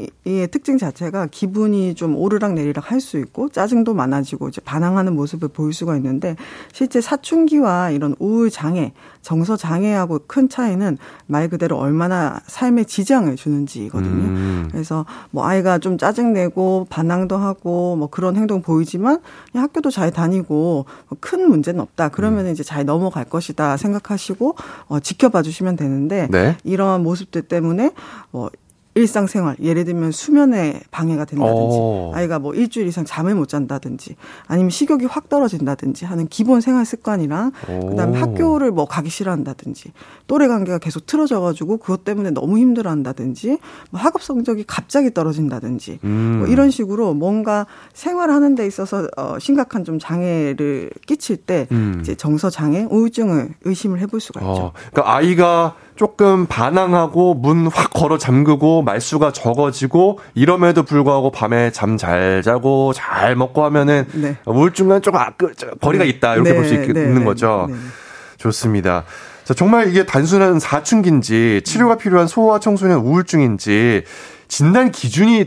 특징 자체가 기분이 좀 오르락 내리락 할 수 있고 짜증도 많아지고 이제 반항하는 모습을 보일 수가 있는데 실제 사춘기와 이런 우울 장애, 정서 장애하고 큰 차이는 말 그대로 얼마나 삶에 지장을 주는지거든요. 음. 그래서 뭐 아이가 좀 짜증내고 반항도 하고 뭐 그런 행동 보이지만 학교도 잘 다니고 뭐큰 문제는 없다. 그러면 음. 이제 잘 넘어갈 것이다 생각하시고 어, 지켜봐 주시면 되는데 네. 이러한 모습들 때문에 뭐 일상생활 예를 들면 수면에 방해가 된다든지 오. 아이가 뭐 일주일 이상 잠을 못 잔다든지 아니면 식욕이 확 떨어진다든지 하는 기본 생활 습관이랑 오. 그다음에 학교를 뭐 가기 싫어한다든지 또래 관계가 계속 틀어져 가지고 그것 때문에 너무 힘들어한다든지 뭐 학업 성적이 갑자기 떨어진다든지 음. 뭐 이런 식으로 뭔가 생활하는 데 있어서 어 심각한 좀 장애를 끼칠 때 음. 이제 정서 장애, 우울증을 의심을 해볼 수가 있죠. 어. 그러니까 아이가 조금 반항하고 문 확 걸어 잠그고 말수가 적어지고 이럼에도 불구하고 밤에 잠 잘 자고 잘 먹고 하면은 네. 우울증과 조금 아, 그, 거리가 네. 있다 이렇게 네. 볼수 있는 네. 거죠. 네. 좋습니다. 자, 정말 이게 단순한 사춘기인지 치료가 필요한 소아 청소년 우울증인지 진단 기준이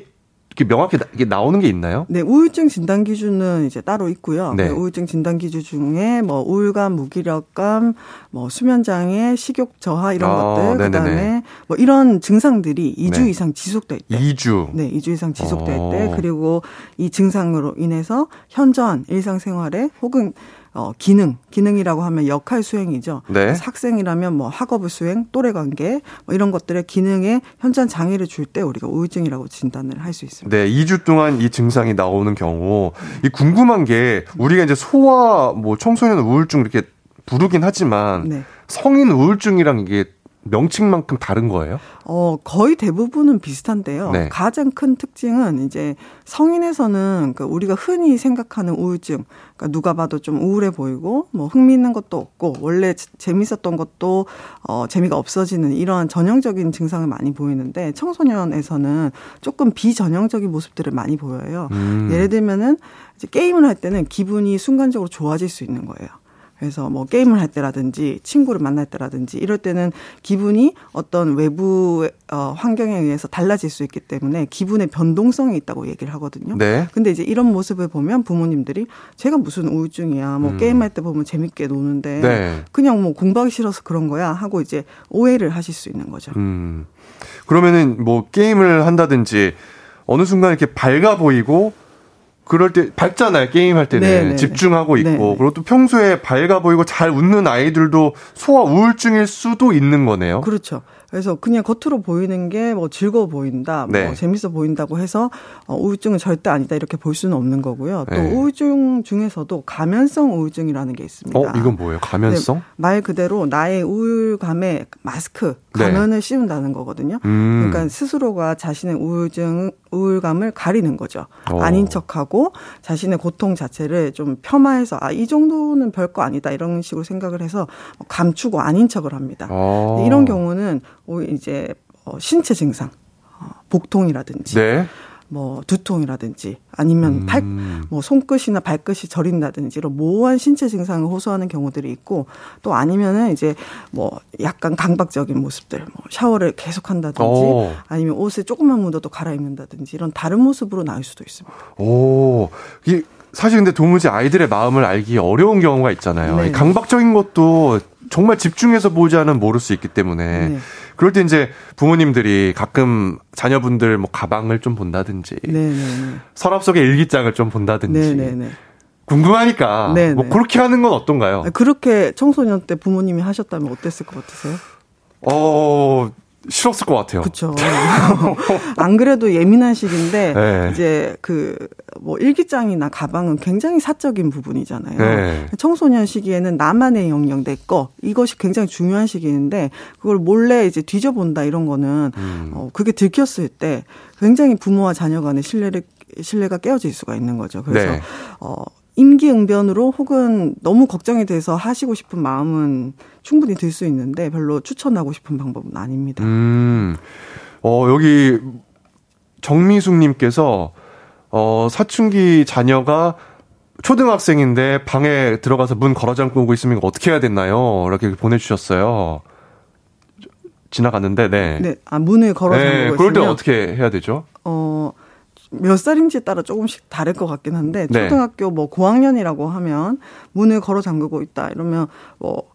명확히 이게 나오는 게 있나요? 네, 우울증 진단 기준은 이제 따로 있고요. 네. 그 우울증 진단 기준 중에 뭐 우울감, 무기력감, 뭐 수면 장애, 식욕 저하 이런 아, 것들 그다음에 네네네. 뭐 이런 증상들이 2주 네. 이상 지속될 때. 2주. 네, 2주 이상 지속될 어. 때 그리고 이 증상으로 인해서 현저한 일상생활에 혹은 어, 기능, 기능이라고 하면 역할 수행이죠. 네. 학생이라면 뭐 학업을 수행, 또래 관계, 뭐 이런 것들의 기능에 현장 장애를 줄 때 우리가 우울증이라고 진단을 할 수 있습니다. 네, 2주 동안 이 증상이 나오는 경우, 이 궁금한 게 우리가 이제 소아, 뭐 청소년 우울증 이렇게 부르긴 하지만 네. 성인 우울증이랑 이게 명칭만큼 다른 거예요? 어, 거의 대부분은 비슷한데요. 네. 가장 큰 특징은 이제 성인에서는 그 우리가 흔히 생각하는 우울증, 그러니까 누가 봐도 좀 우울해 보이고 뭐 흥미있는 것도 없고 원래 재밌었던 것도 어, 재미가 없어지는 이러한 전형적인 증상을 많이 보이는데 청소년에서는 조금 비전형적인 모습들을 많이 보여요. 음. 예를 들면은 이제 게임을 할 때는 기분이 순간적으로 좋아질 수 있는 거예요. 그래서 뭐 게임을 할 때라든지 친구를 만날 때라든지 이럴 때는 기분이 어떤 외부 어 환경에 의해서 달라질 수 있기 때문에 기분의 변동성이 있다고 얘기를 하거든요. 네. 근데 이제 이런 모습을 보면 부모님들이 제가 무슨 우울증이야. 뭐 음. 게임할 때 보면 재밌게 노는데 네. 그냥 뭐 공부하기 싫어서 그런 거야 하고 이제 오해를 하실 수 있는 거죠. 음. 그러면은 뭐 게임을 한다든지 어느 순간 이렇게 밝아 보이고 그럴 때 밝잖아요. 게임 할 때는 네네. 네, 네. 집중하고 있고 네네. 그리고 또 평소에 밝아 보이고 잘 웃는 아이들도 소아 우울증일 수도 있는 거네요. 그렇죠. 그래서 그냥 겉으로 보이는 게 뭐 즐거워 보인다, 뭐 네. 뭐 재밌어 보인다고 해서 어, 우울증은 절대 아니다 이렇게 볼 수는 없는 거고요. 또 네. 우울증 중에서도 가면성 우울증이라는 게 있습니다. 어, 이건 뭐예요? 가면성? 네, 말 그대로 나의 우울감에 마스크, 네. 가면을 씌운다는 거거든요. 음. 그러니까 스스로가 자신의 우울증, 우울감을 가리는 거죠. 오. 어. 아닌 척하고 자신의 고통 자체를 좀 폄하해서 아, 이 정도는 별거 아니다 이런 식으로 생각을 해서 감추고 아닌 척을 합니다. 오. 이런 경우는 이제 어, 신체 증상, 어, 복통이라든지 네. 뭐 두통이라든지 아니면 음. 팔, 뭐 손끝이나 발끝이 저린다든지 이런 모호한 신체 증상을 호소하는 경우들이 있고 또 아니면은 이제 뭐 약간 강박적인 모습들, 뭐 샤워를 계속 한다든지 오. 아니면 옷을 조금만 묻어도 갈아입는다든지 이런 다른 모습으로 나올 수도 있습니다. 오, 이 사실 근데 도무지 아이들의 마음을 알기 어려운 경우가 있잖아요. 네. 강박적인 것도 정말 집중해서 보지 않으면 모를 수 있기 때문에 네. 그럴 때 이제 부모님들이 가끔 자녀분들 뭐 가방을 좀 본다든지 네네네. 네, 네. 서랍 속에 일기장을 좀 본다든지 네네네. 네, 궁금하니까 네네. 뭐 그렇게 하는 건 어떤가요? 그렇게 청소년 때 부모님이 하셨다면 어땠을 것 같으세요? 어 싫었을 것 같아요. 그렇죠. 안 그래도 예민한 시기인데 네. 이제 그 뭐 일기장이나 가방은 굉장히 사적인 부분이잖아요. 네. 청소년 시기에는 나만의 영역 내 거 이것이 굉장히 중요한 시기인데 그걸 몰래 이제 뒤져본다 이런 거는 음. 어 그게 들켰을 때 굉장히 부모와 자녀 간의 신뢰를 신뢰가 깨어질 수가 있는 거죠. 그래서 네. 어 임기응변으로 혹은 너무 걱정이 돼서 하시고 싶은 마음은 충분히 들 수 있는데 별로 추천하고 싶은 방법은 아닙니다. 음, 어, 여기 정미숙님께서 어, 사춘기 자녀가 초등학생인데 방에 들어가서 문 걸어 잠그고 있으면 어떻게 해야 됐나요? 이렇게 보내주셨어요. 지나갔는데, 네. 네, 아 문을 걸어 잠그고 네, 있으면 그럴 때 어떻게 해야 되죠? 어, 몇 살인지에 따라 조금씩 다를 것 같긴 한데 네. 초등학교 뭐 고학년이라고 하면 문을 걸어 잠그고 있다 이러면 뭐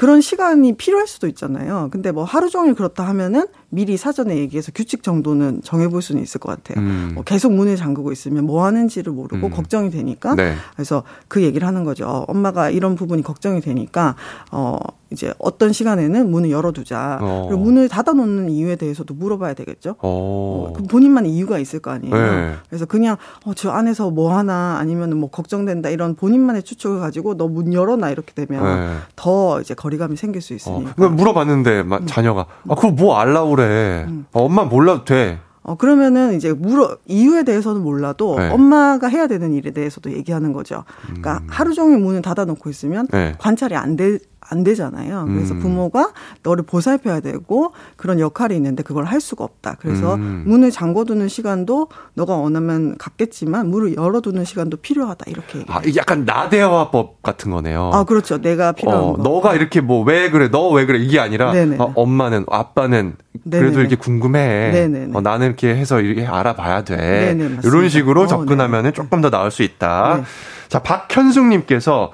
그런 시간이 필요할 수도 있잖아요. 근데 뭐 하루 종일 그렇다 하면은 미리 사전에 얘기해서 규칙 정도는 정해볼 수는 있을 것 같아요. 음. 뭐 계속 문을 잠그고 있으면 뭐 하는지를 모르고 음. 걱정이 되니까 네. 그래서 그 얘기를 하는 거죠. 어, 엄마가 이런 부분이 걱정이 되니까 어 이제 어떤 시간에는 문을 열어두자. 어. 그리고 문을 닫아놓는 이유에 대해서도 물어봐야 되겠죠. 어. 그 본인만의 이유가 있을 거 아니에요. 네. 그래서 그냥 어, 저 안에서 뭐 하나 아니면 뭐 걱정된다 이런 본인만의 추측을 가지고 너 문 열어놔 이렇게 되면 네. 더 이제 거리감이 생길 수 어, 있으니까. 그러니까 물어봤는데 마- 자녀가 아 그거 뭐 알라고 그래. 어, 엄마 몰라도 돼. 어, 그러면은 이제 물어, 이유에 대해서는 몰라도 네. 엄마가 해야 되는 일에 대해서도 얘기하는 거죠. 그러니까 하루 종일 문을 닫아놓고 있으면 음. 네. 관찰이 안 돼, 안 되잖아요. 그래서 음. 부모가 너를 보살펴야 되고 그런 역할이 있는데 그걸 할 수가 없다. 그래서 음. 문을 잠궈두는 시간도 너가 원하면 갖겠지만 문을 열어두는 시간도 필요하다. 이렇게. 아, 약간 나대화법 같은 거네요. 아, 그렇죠. 내가 필요한 어, 거. 너가 이렇게 뭐 왜 그래, 너 왜 그래 이게 아니라. 어, 엄마는 아빠는 그래도 네네네. 이렇게 궁금해. 어, 나는 이렇게 해서 이렇게 알아봐야 돼. 네네. 이런 식으로 어, 접근하면 조금 더 나을 수 있다. 네. 자 박현숙님께서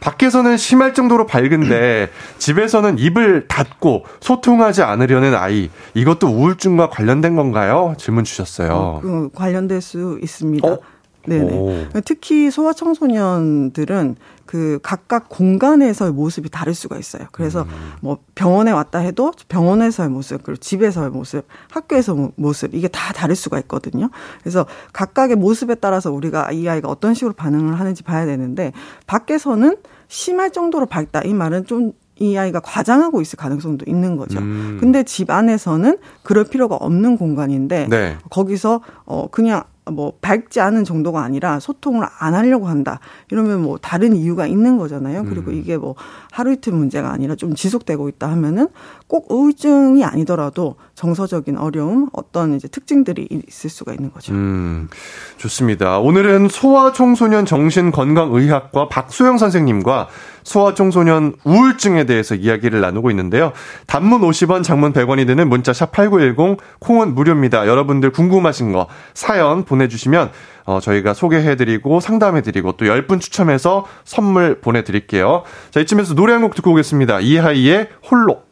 밖에서는 심할 정도로 밝은데 집에서는 입을 닫고 소통하지 않으려는 아이 이것도 우울증과 관련된 건가요? 질문 주셨어요. 그 관련될 수 있습니다. 어? 네네. 오. 특히 소아청소년들은 그 각각 공간에서의 모습이 다를 수가 있어요. 그래서 음. 뭐 병원에 왔다 해도 병원에서의 모습, 그리고 집에서의 모습, 학교에서 모습, 이게 다 다를 수가 있거든요. 그래서 각각의 모습에 따라서 우리가 이 아이가 어떤 식으로 반응을 하는지 봐야 되는데, 밖에서는 심할 정도로 밝다. 이 말은 좀이 아이가 과장하고 있을 가능성도 있는 거죠. 음. 근데 집 안에서는 그럴 필요가 없는 공간인데 네. 거기서 어 그냥 뭐 밝지 않은 정도가 아니라 소통을 안 하려고 한다. 이러면 뭐 다른 이유가 있는 거잖아요. 그리고 음. 이게 뭐 하루 이틀 문제가 아니라 좀 지속되고 있다 하면은 꼭 우울증이 아니더라도 정서적인 어려움, 어떤 이제 특징들이 있을 수가 있는 거죠. 음, 좋습니다. 오늘은 소아청소년 정신건강의학과 박소영 선생님과 소아 청소년 우울증에 대해서 이야기를 나누고 있는데요. 단문 50원, 장문 100원이 드는 문자 샵 8910, 콩은 무료입니다. 여러분들 궁금하신 거 사연 보내 주시면 어, 저희가 소개해드리고 상담해드리고 또 10분 추첨해서 선물 보내드릴게요. 자, 이쯤에서 노래 한 곡 듣고 오겠습니다. 이하이의 홀로.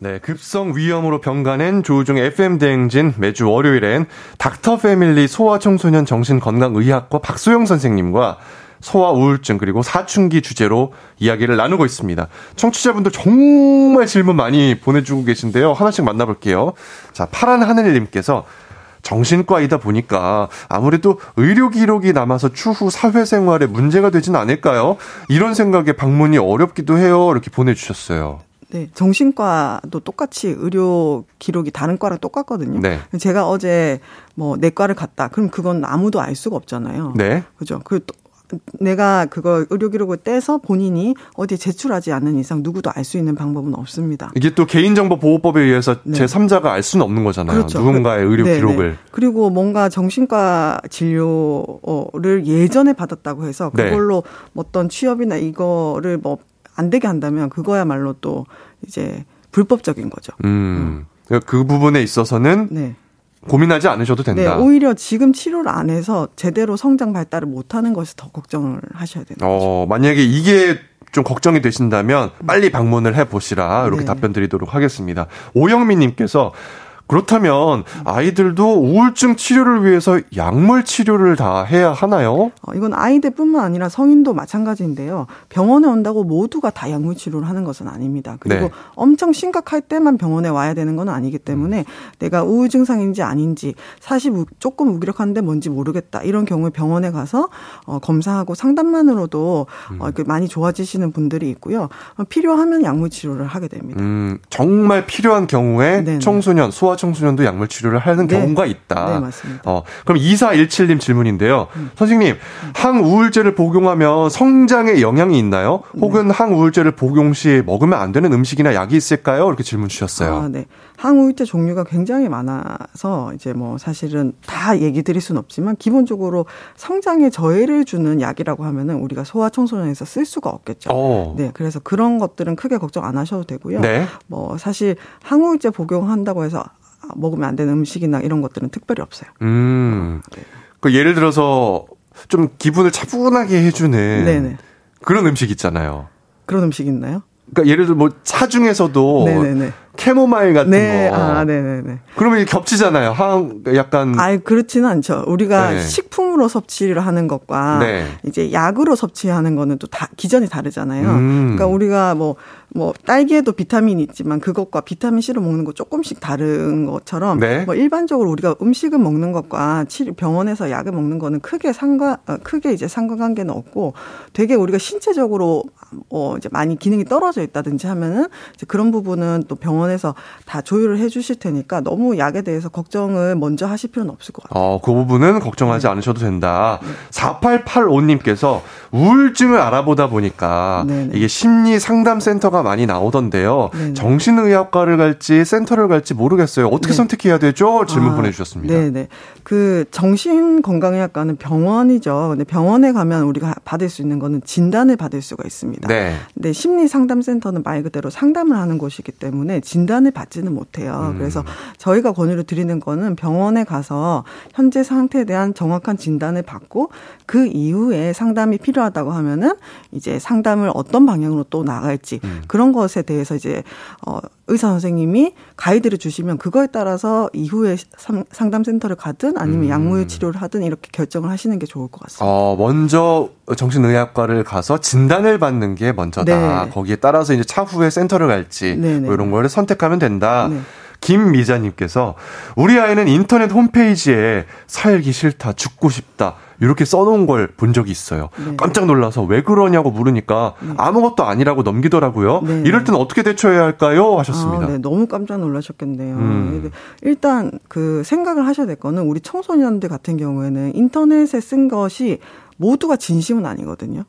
네, 급성 위염으로 병가낸 조우중의 FM 대행진 매주 월요일엔 닥터 패밀리 소아청소년 정신건강의학과 박소영 선생님과 소아 우울증 그리고 사춘기 주제로 이야기를 나누고 있습니다. 청취자분들 정말 질문 많이 보내주고 계신데요. 하나씩 만나볼게요. 자, 파란 하늘님께서 정신과이다 보니까 아무래도 의료 기록이 남아서 추후 사회생활에 문제가 되진 않을까요? 이런 생각에 방문이 어렵기도 해요. 이렇게 보내주셨어요. 네, 정신과도 똑같이 의료 기록이 다른 과랑 똑같거든요. 네. 제가 어제 뭐 내과를 갔다. 그럼 그건 아무도 알 수가 없잖아요. 네. 그죠? 그또 내가 그거 의료 기록을 떼서 본인이 어디에 제출하지 않는 이상 누구도 알 수 있는 방법은 없습니다. 이게 또 개인정보 보호법에 의해서 네. 제3자가 알 수는 없는 거잖아요. 그렇죠. 누군가의 의료 네, 기록을. 네. 그리고 뭔가 정신과 진료를 예전에 받았다고 해서 네. 그걸로 뭐 어떤 취업이나 이거를 뭐 안 되게 한다면 그거야말로 또 이제 불법적인 거죠. 음. 그 부분에 있어서는 네. 고민하지 않으셔도 된다. 네, 오히려 지금 치료를 안 해서 제대로 성장 발달을 못 하는 것이 더 걱정을 하셔야 되는 거죠. 어, 만약에 이게 좀 걱정이 되신다면 빨리 방문을 해 보시라. 이렇게 네. 답변 드리도록 하겠습니다. 오영민 님께서 그렇다면 아이들도 우울증 치료를 위해서 약물 치료를 다 해야 하나요? 어, 이건 아이들뿐만 아니라 성인도 마찬가지인데요. 병원에 온다고 모두가 다 약물 치료를 하는 것은 아닙니다. 그리고 네. 엄청 심각할 때만 병원에 와야 되는 건 아니기 때문에 내가 우울 증상인지 아닌지 사실 우- 조금 무기력한데 뭔지 모르겠다 이런 경우에 병원에 가서 어, 검사하고 상담만으로도 어, 이렇게 많이 좋아지시는 분들이 있고요. 어, 필요하면 약물 치료를 하게 됩니다. 음, 정말 필요한 경우에 네네. 청소년, 소아 청소년도 약물 치료를 하는 네. 경우가 있다. 네, 맞습니다. 어, 그럼 2417님 질문인데요. 선생님, 항우울제를 복용하면 성장에 영향이 있나요? 혹은 항우울제를 복용 시 먹으면 안 되는 음식이나 약이 있을까요? 이렇게 질문 주셨어요. 아, 네. 항우울제 종류가 굉장히 많아서 이제 뭐 사실은 다 얘기 드릴 수는 없지만 기본적으로 성장에 저해를 주는 약이라고 하면은 우리가 소아 청소년에서 쓸 수가 없겠죠. 어. 네. 그래서 그런 것들은 크게 걱정 안 하셔도 되고요. 네. 뭐 사실 항우울제 복용한다고 해서 먹으면 안 되는 음식이나 이런 것들은 특별히 없어요. 음. 그 예를 들어서 좀 기분을 차분하게 해주는 네네. 그런 음식 있잖아요. 그런 음식 있나요? 그러니까 예를 들어 뭐 차 중에서도 네네네. 캐모마일 같은 네, 거. 아, 네네네. 그러면 겹치잖아요. 항 약간 아이 그렇지는 않죠. 우리가 네. 식품으로 섭취를 하는 것과 네. 이제 약으로 섭취하는 거는 또 다 기전이 다르잖아요. 음. 그러니까 우리가 뭐뭐 딸기에도 비타민이 있지만 그것과 비타민 C로 먹는 거 조금씩 다른 것처럼 네. 뭐 일반적으로 우리가 음식을 먹는 것과 치료 병원에서 약을 먹는 거는 크게 상관 어, 크게 이제 상관관계는 없고 되게 우리가 신체적으로 어 이제 많이 기능이 떨어져 있다든지 하면은 이제 그런 부분은 또 병원 에서 다 조율을 해 주실 테니까 너무 약에 대해서 걱정을 먼저 하실 필요는 없을 것 같아요. 어, 그 부분은 걱정하지 네. 않으셔도 된다. 4885님께서 우울증을 알아보다 보니까 네네. 이게 심리 상담 센터가 많이 나오던데요. 네네. 정신의학과를 갈지 센터를 갈지 모르겠어요. 어떻게 네. 선택해야 되죠? 질문 아, 보내주셨습니다. 네네. 그 정신건강의학과는 병원이죠. 근데 병원에 가면 우리가 받을 수 있는 거는 진단을 받을 수가 있습니다. 네. 근데 심리 상담 센터는 말 그대로 상담을 하는 곳이기 때문에 진 단을 받지는 못해요. 음. 그래서 저희가 권유를 드리는 거는 병원에 가서 현재 상태에 대한 정확한 진단을 받고 그 이후에 상담이 필요하다고 하면은 이제 상담을 어떤 방향으로 또 나갈지 음. 그런 것에 대해서 이제 어 의사 선생님이 가이드를 주시면 그거에 따라서 이후에 상- 상담센터를 가든 아니면 음. 약물 치료를 하든 이렇게 결정을 하시는 게 좋을 것 같습니다. 어, 먼저 정신의학과를 가서 진단을 받는 게 먼저다. 네. 거기에 따라서 이제 차후에 센터를 갈지 네네. 뭐 이런 거를 선 택하면 된다. 네. 김미자님께서 우리 아이는 인터넷 홈페이지에 살기 싫다, 죽고 싶다 이렇게 써놓은 걸 본 적이 있어요. 네. 깜짝 놀라서 왜 그러냐고 물으니까 아무것도 아니라고 넘기더라고요. 네. 이럴 때는 어떻게 대처해야 할까요? 하셨습니다. 아, 네, 너무 깜짝 놀라셨겠네요. 음. 일단 그 생각을 하셔야 될 거는 우리 청소년들 같은 경우에는 인터넷에 쓴 것이 모두가 진심은 아니거든요.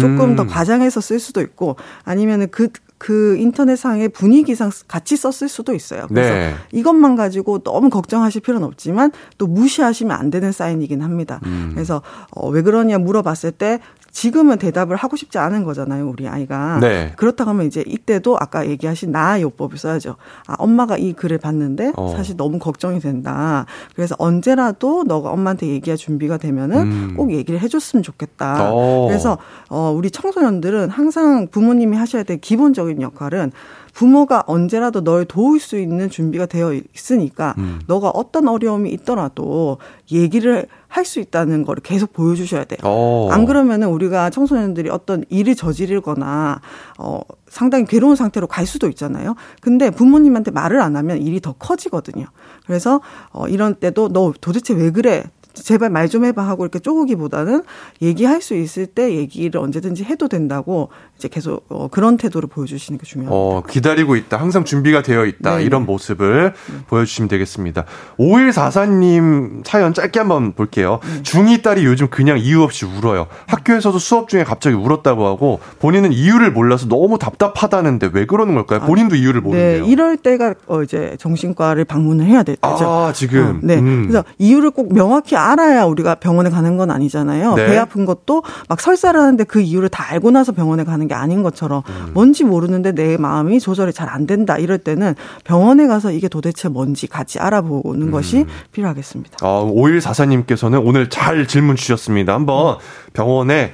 조금 음. 더 과장해서 쓸 수도 있고 아니면은 그, 그 인터넷상의 분위기상 같이 썼을 수도 있어요. 그래서 네. 이것만 가지고 너무 걱정하실 필요는 없지만 또 무시하시면 안 되는 사인이긴 합니다. 음. 그래서 어, 왜 그러냐 물어봤을 때 지금은 대답을 하고 싶지 않은 거잖아요, 우리 아이가. 네. 그렇다고 하면 이제 이때도 아까 얘기하신 나요법을 써야죠. 아, 엄마가 이 글을 봤는데 어. 사실 너무 걱정이 된다. 그래서 언제라도 너가 엄마한테 얘기할 준비가 되면은 음. 꼭 얘기를 해줬으면 좋겠다. 어. 그래서 어, 우리 청소년들은 항상 부모님이 하셔야 될 기본적인 역할은 부모가 언제라도 널 도울 수 있는 준비가 되어 있으니까 음. 너가 어떤 어려움이 있더라도 얘기를 할 수 있다는 걸 계속 보여주셔야 돼요. 어. 안 그러면은 우리가 청소년들이 어떤 일을 저지르거나 어 상당히 괴로운 상태로 갈 수도 있잖아요. 근데 부모님한테 말을 안 하면 일이 더 커지거든요. 그래서 어 이런 때도 너 도대체 왜 그래? 제발 말 좀 해봐 하고 이렇게 쪼그기보다는 얘기할 수 있을 때 얘기를 언제든지 해도 된다고 이제 계속 어, 그런 태도를 보여주시는 게 중요합니다. 어, 기다리고 있다. 항상 준비가 되어 있다. 네, 이런 네. 모습을 보여주시면 되겠습니다. 5144님 사연 짧게 한번 볼게요. 네. 중2 딸이 요즘 그냥 이유 없이 울어요. 학교에서도 수업 중에 갑자기 울었다고 하고 본인은 이유를 몰라서 너무 답답하다는데 왜 그러는 걸까요? 본인도 이유를 모르네요. 네, 이럴 때가 어 이제 정신과를 방문을 해야 될 때죠. 아, 지금. 어, 네. 음. 그래서 이유를 꼭 명확히 알아야 우리가 병원에 가는 건 아니잖아요. 네. 배 아픈 것도 막 설사를 하는데 그 이유를 다 알고 나서 병원에 가는 게 아닌 것처럼 음. 뭔지 모르는데 내 마음이 조절이 잘 안 된다. 이럴 때는 병원에 가서 이게 도대체 뭔지 같이 알아보는 음. 것이 필요하겠습니다. 어, 5144님께서는 오늘 잘 질문 주셨습니다. 한번 병원에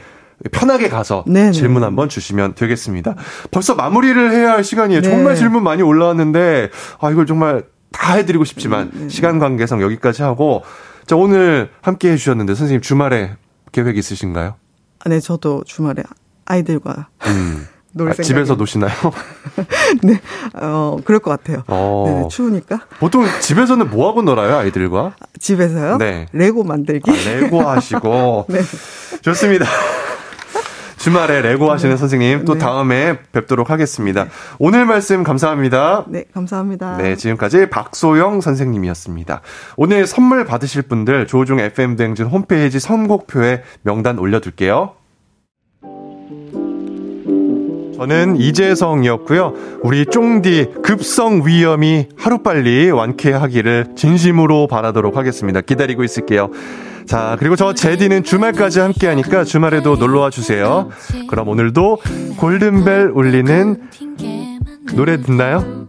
편하게 가서 네네. 질문 한번 주시면 되겠습니다. 벌써 마무리를 해야 할 시간이에요. 네. 정말 질문 많이 올라왔는데, 아, 이걸 정말 다 해드리고 싶지만, 네, 시간 관계상 여기까지 하고, 자, 오늘 함께 해주셨는데, 선생님 주말에 계획 있으신가요? 아, 네, 저도 주말에 아이들과 음. 놀 아, 생각이 집에서 노시나요? 네, 어, 그럴 것 같아요. 어. 네, 추우니까. 보통 집에서는 뭐 하고 놀아요, 아이들과? 집에서요? 네. 레고 만들기. 아, 레고 하시고. 네. 좋습니다. 주말에 레고 하시는 선생님 또 네. 다음에 뵙도록 하겠습니다. 오늘 말씀 감사합니다. 네, 감사합니다. 네, 지금까지 박소영 선생님이었습니다. 오늘 선물 받으실 분들 조종 FM 댕진 홈페이지 선곡표에 명단 올려둘게요. 저는 이재성이었고요. 우리 쫑디 급성 위험이 하루빨리 완쾌하기를 진심으로 바라도록 하겠습니다. 기다리고 있을게요. 자, 그리고 저 제디는 주말까지 함께 하니까 주말에도 놀러 와 주세요. 그럼 오늘도 골든벨 울리는 노래 듣나요?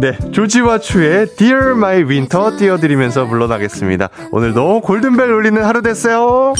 네, 조지와 추의 Dear My Winter 띄워드리면서 물러나겠습니다. 오늘도 골든벨 울리는 하루 됐어요.